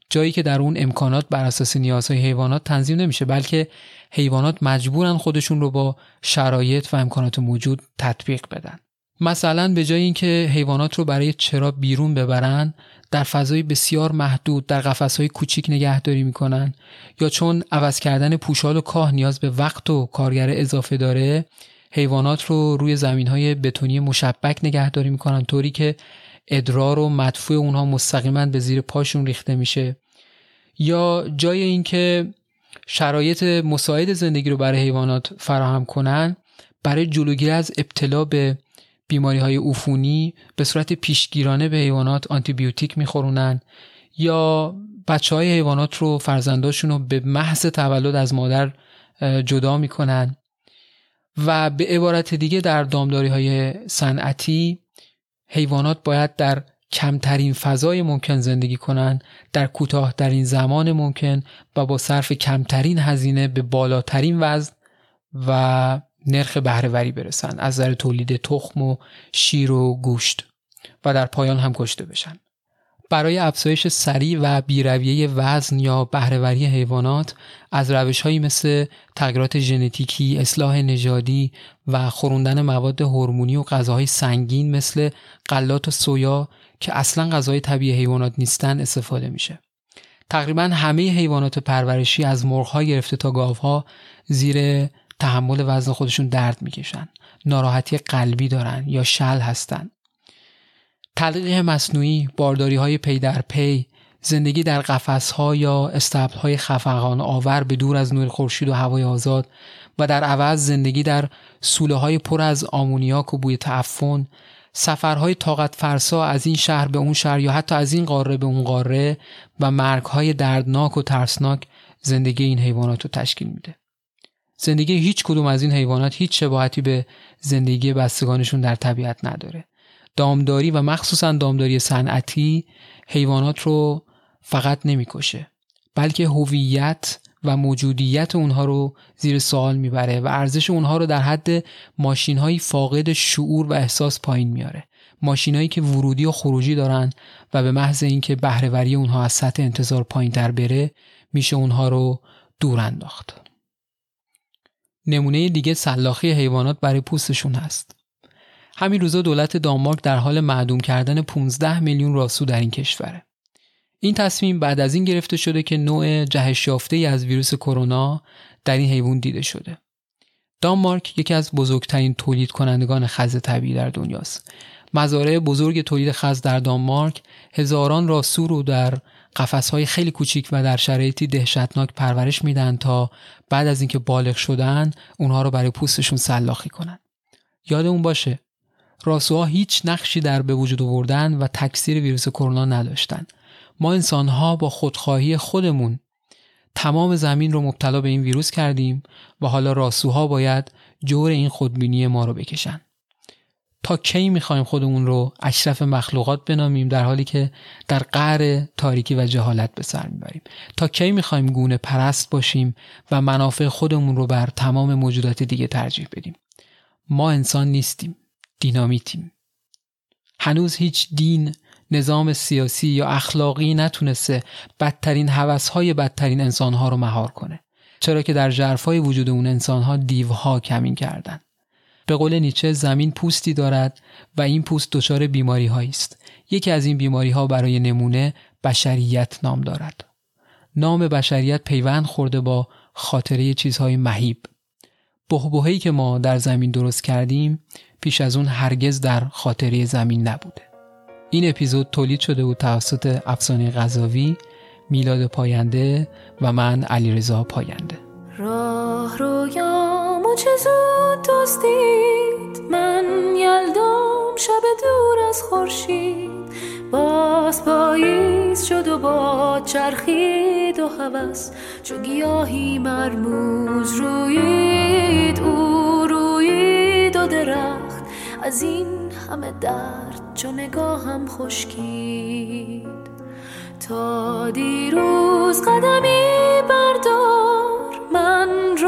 A: جایی که در اون امکانات بر اساس نیازهای حیوانات تنظیم نمیشه بلکه حیوانات مجبورن خودشون رو با شرایط و امکانات موجود تطبیق بدن. مثلا به جای اینکه حیوانات رو برای چرا بیرون ببرن در فضای بسیار محدود در قفسهای کوچیک نگهداری می‌کنن. یا چون عوض کردن پوشال و کاه نیاز به وقت و کارگر اضافه داره حیوانات رو روی زمین های بتونی مشبک نگهداری می‌کنن طوری که ادرار و مدفوع اونها مستقیما به زیر پاشون ریخته میشه. یا جای اینکه شرایط مساعد زندگی رو برای حیوانات فراهم کنن برای جلوگیری از ابتلا به بیماری های عفونی به صورت پیشگیرانه به حیوانات آنتیبیوتیک میخورونن یا بچه های حیوانات رو فرزنداشون رو به محض تولد از مادر جدا می‌کنن و به عبارت دیگه در دامداری های صنعتی حیوانات باید در کمترین فضای ممکن زندگی کنند در کوتاهترین زمان ممکن و با صرف کمترین هزینه به بالاترین وزن و نرخ بهرهوری برسن از نظر تولید تخم و شیر و گوشت و در پایان هم کشته بشن برای افزایش سریع و بیرویه وزن یا بهرهوری حیوانات از روش هایی مثل تغییرات ژنتیکی، اصلاح نژادی و خوروندن مواد هورمونی و غذاهای سنگین مثل غلات و سویا که اصلا غذای طبیعی حیوانات نیستن استفاده میشه. تقریبا همه حیوانات پرورشی از مرغ گرفته تا گاوها زیر تحمل وزن خودشون درد می‌کشن. ناراحتی قلبی دارن یا شل هستن. تلقیح مصنوعی بارداری های پی در پی زندگی در قفس ها یا استبل های خفقان آور به دور از نور خورشید و هوای آزاد و در عوض زندگی در سوله های پر از آمونیاک و بوی تعفن. سفرهای طاقت فرسا از این شهر به اون شهر یا حتی از این قاره به اون قاره و مرگهای دردناک و ترسناک زندگی این حیوانات رو تشکیل میده. زندگی هیچ کدوم از این حیوانات هیچ شباهتی به زندگی بستگانشون در طبیعت نداره. دامداری و مخصوصا دامداری صنعتی حیوانات رو فقط نمی‌کشه بلکه هویت و موجودیت اونها رو زیر سوال می‌بره و ارزش اونها رو در حد ماشین های فاقد شعور و احساس پایین میاره ماشینهایی که ورودی و خروجی دارن و به محض اینکه بهرهوری اونها از سطح انتظار پایین در بره میشه اونها رو دور انداخت. نمونه دیگه سلاخی حیوانات برای پوستشون هست همین روزا دولت دانمارک در حال معدوم کردن 15 میلیون راسو در این کشوره این تصمیم بعد از این گرفته شده که نوع جهش یافته از ویروس کرونا در این حیوان دیده شده. دانمارک یکی از بزرگترین تولید کنندگان خز طبیعی در دنیاست. مزارع بزرگ تولید خز در دانمارک هزاران راسو رو در قفسهای خیلی کوچیک و در شرایطی دهشتناک پرورش میدن تا بعد از اینکه بالغ شدن اونها رو برای پوستشون سلاخی کنن. یادمون باشه راسوها هیچ نقشی در به وجود آوردن و تکثیر ویروس کرونا نداشتن ما انسانها با خودخواهی خودمون تمام زمین رو مبتلا به این ویروس کردیم و حالا راسوها باید جور این خودبینی ما رو بکشن تا کی می‌خوایم خودمون رو اشرف مخلوقات بنامیم در حالی که در قعر تاریکی و جهالت به سر می‌بریم. تا کی می‌خوایم گونه پرست باشیم و منافع خودمون رو بر تمام موجودات دیگه ترجیح بدیم. ما انسان نیستیم دینامیتیم. هنوز هیچ دین نظام سیاسی یا اخلاقی نتونسته بدترین حوثهای بدترین انسانها رو مهار کنه. چرا که در جرفای وجود اون انسانها دیوها کمین کردن. به قول نیچه زمین پوستی دارد و این پوست دچار بیماری است. یکی از این بیماری ها برای نمونه بشریت نام دارد. نام بشریت پیوند خورده با خاطره چیزهای مهیب. بهبههی که ما در زمین درست کردیم پیش از اون هرگز در خاطره زمین نبوده. این اپیزود تولید شده بود توسط افسانه غذاوی میلاد پاینده و من علیرضا پاینده.
B: راه رویامو چه زود دوستید من یلدام شب دور از خورشید. باز پاییز شد و با چرخید و هوس. چو گیاهی مرموز روید او روید و درخت. از این همه درد چو نگاهم خشکید. تا دیروز قدمی بردار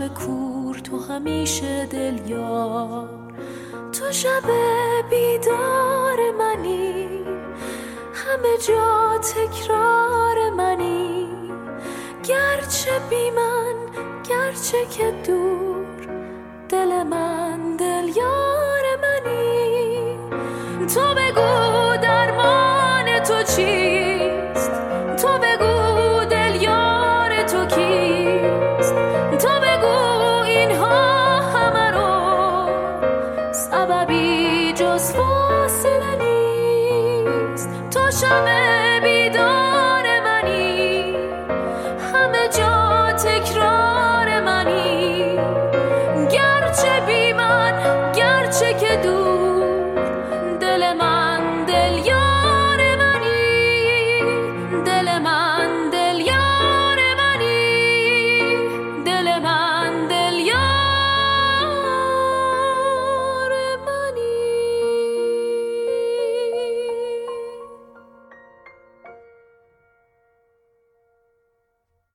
B: شب کور تو همیشه دل یار تو شب بیدار منی همه جا تکرار منی. گرچه بی من گرچه که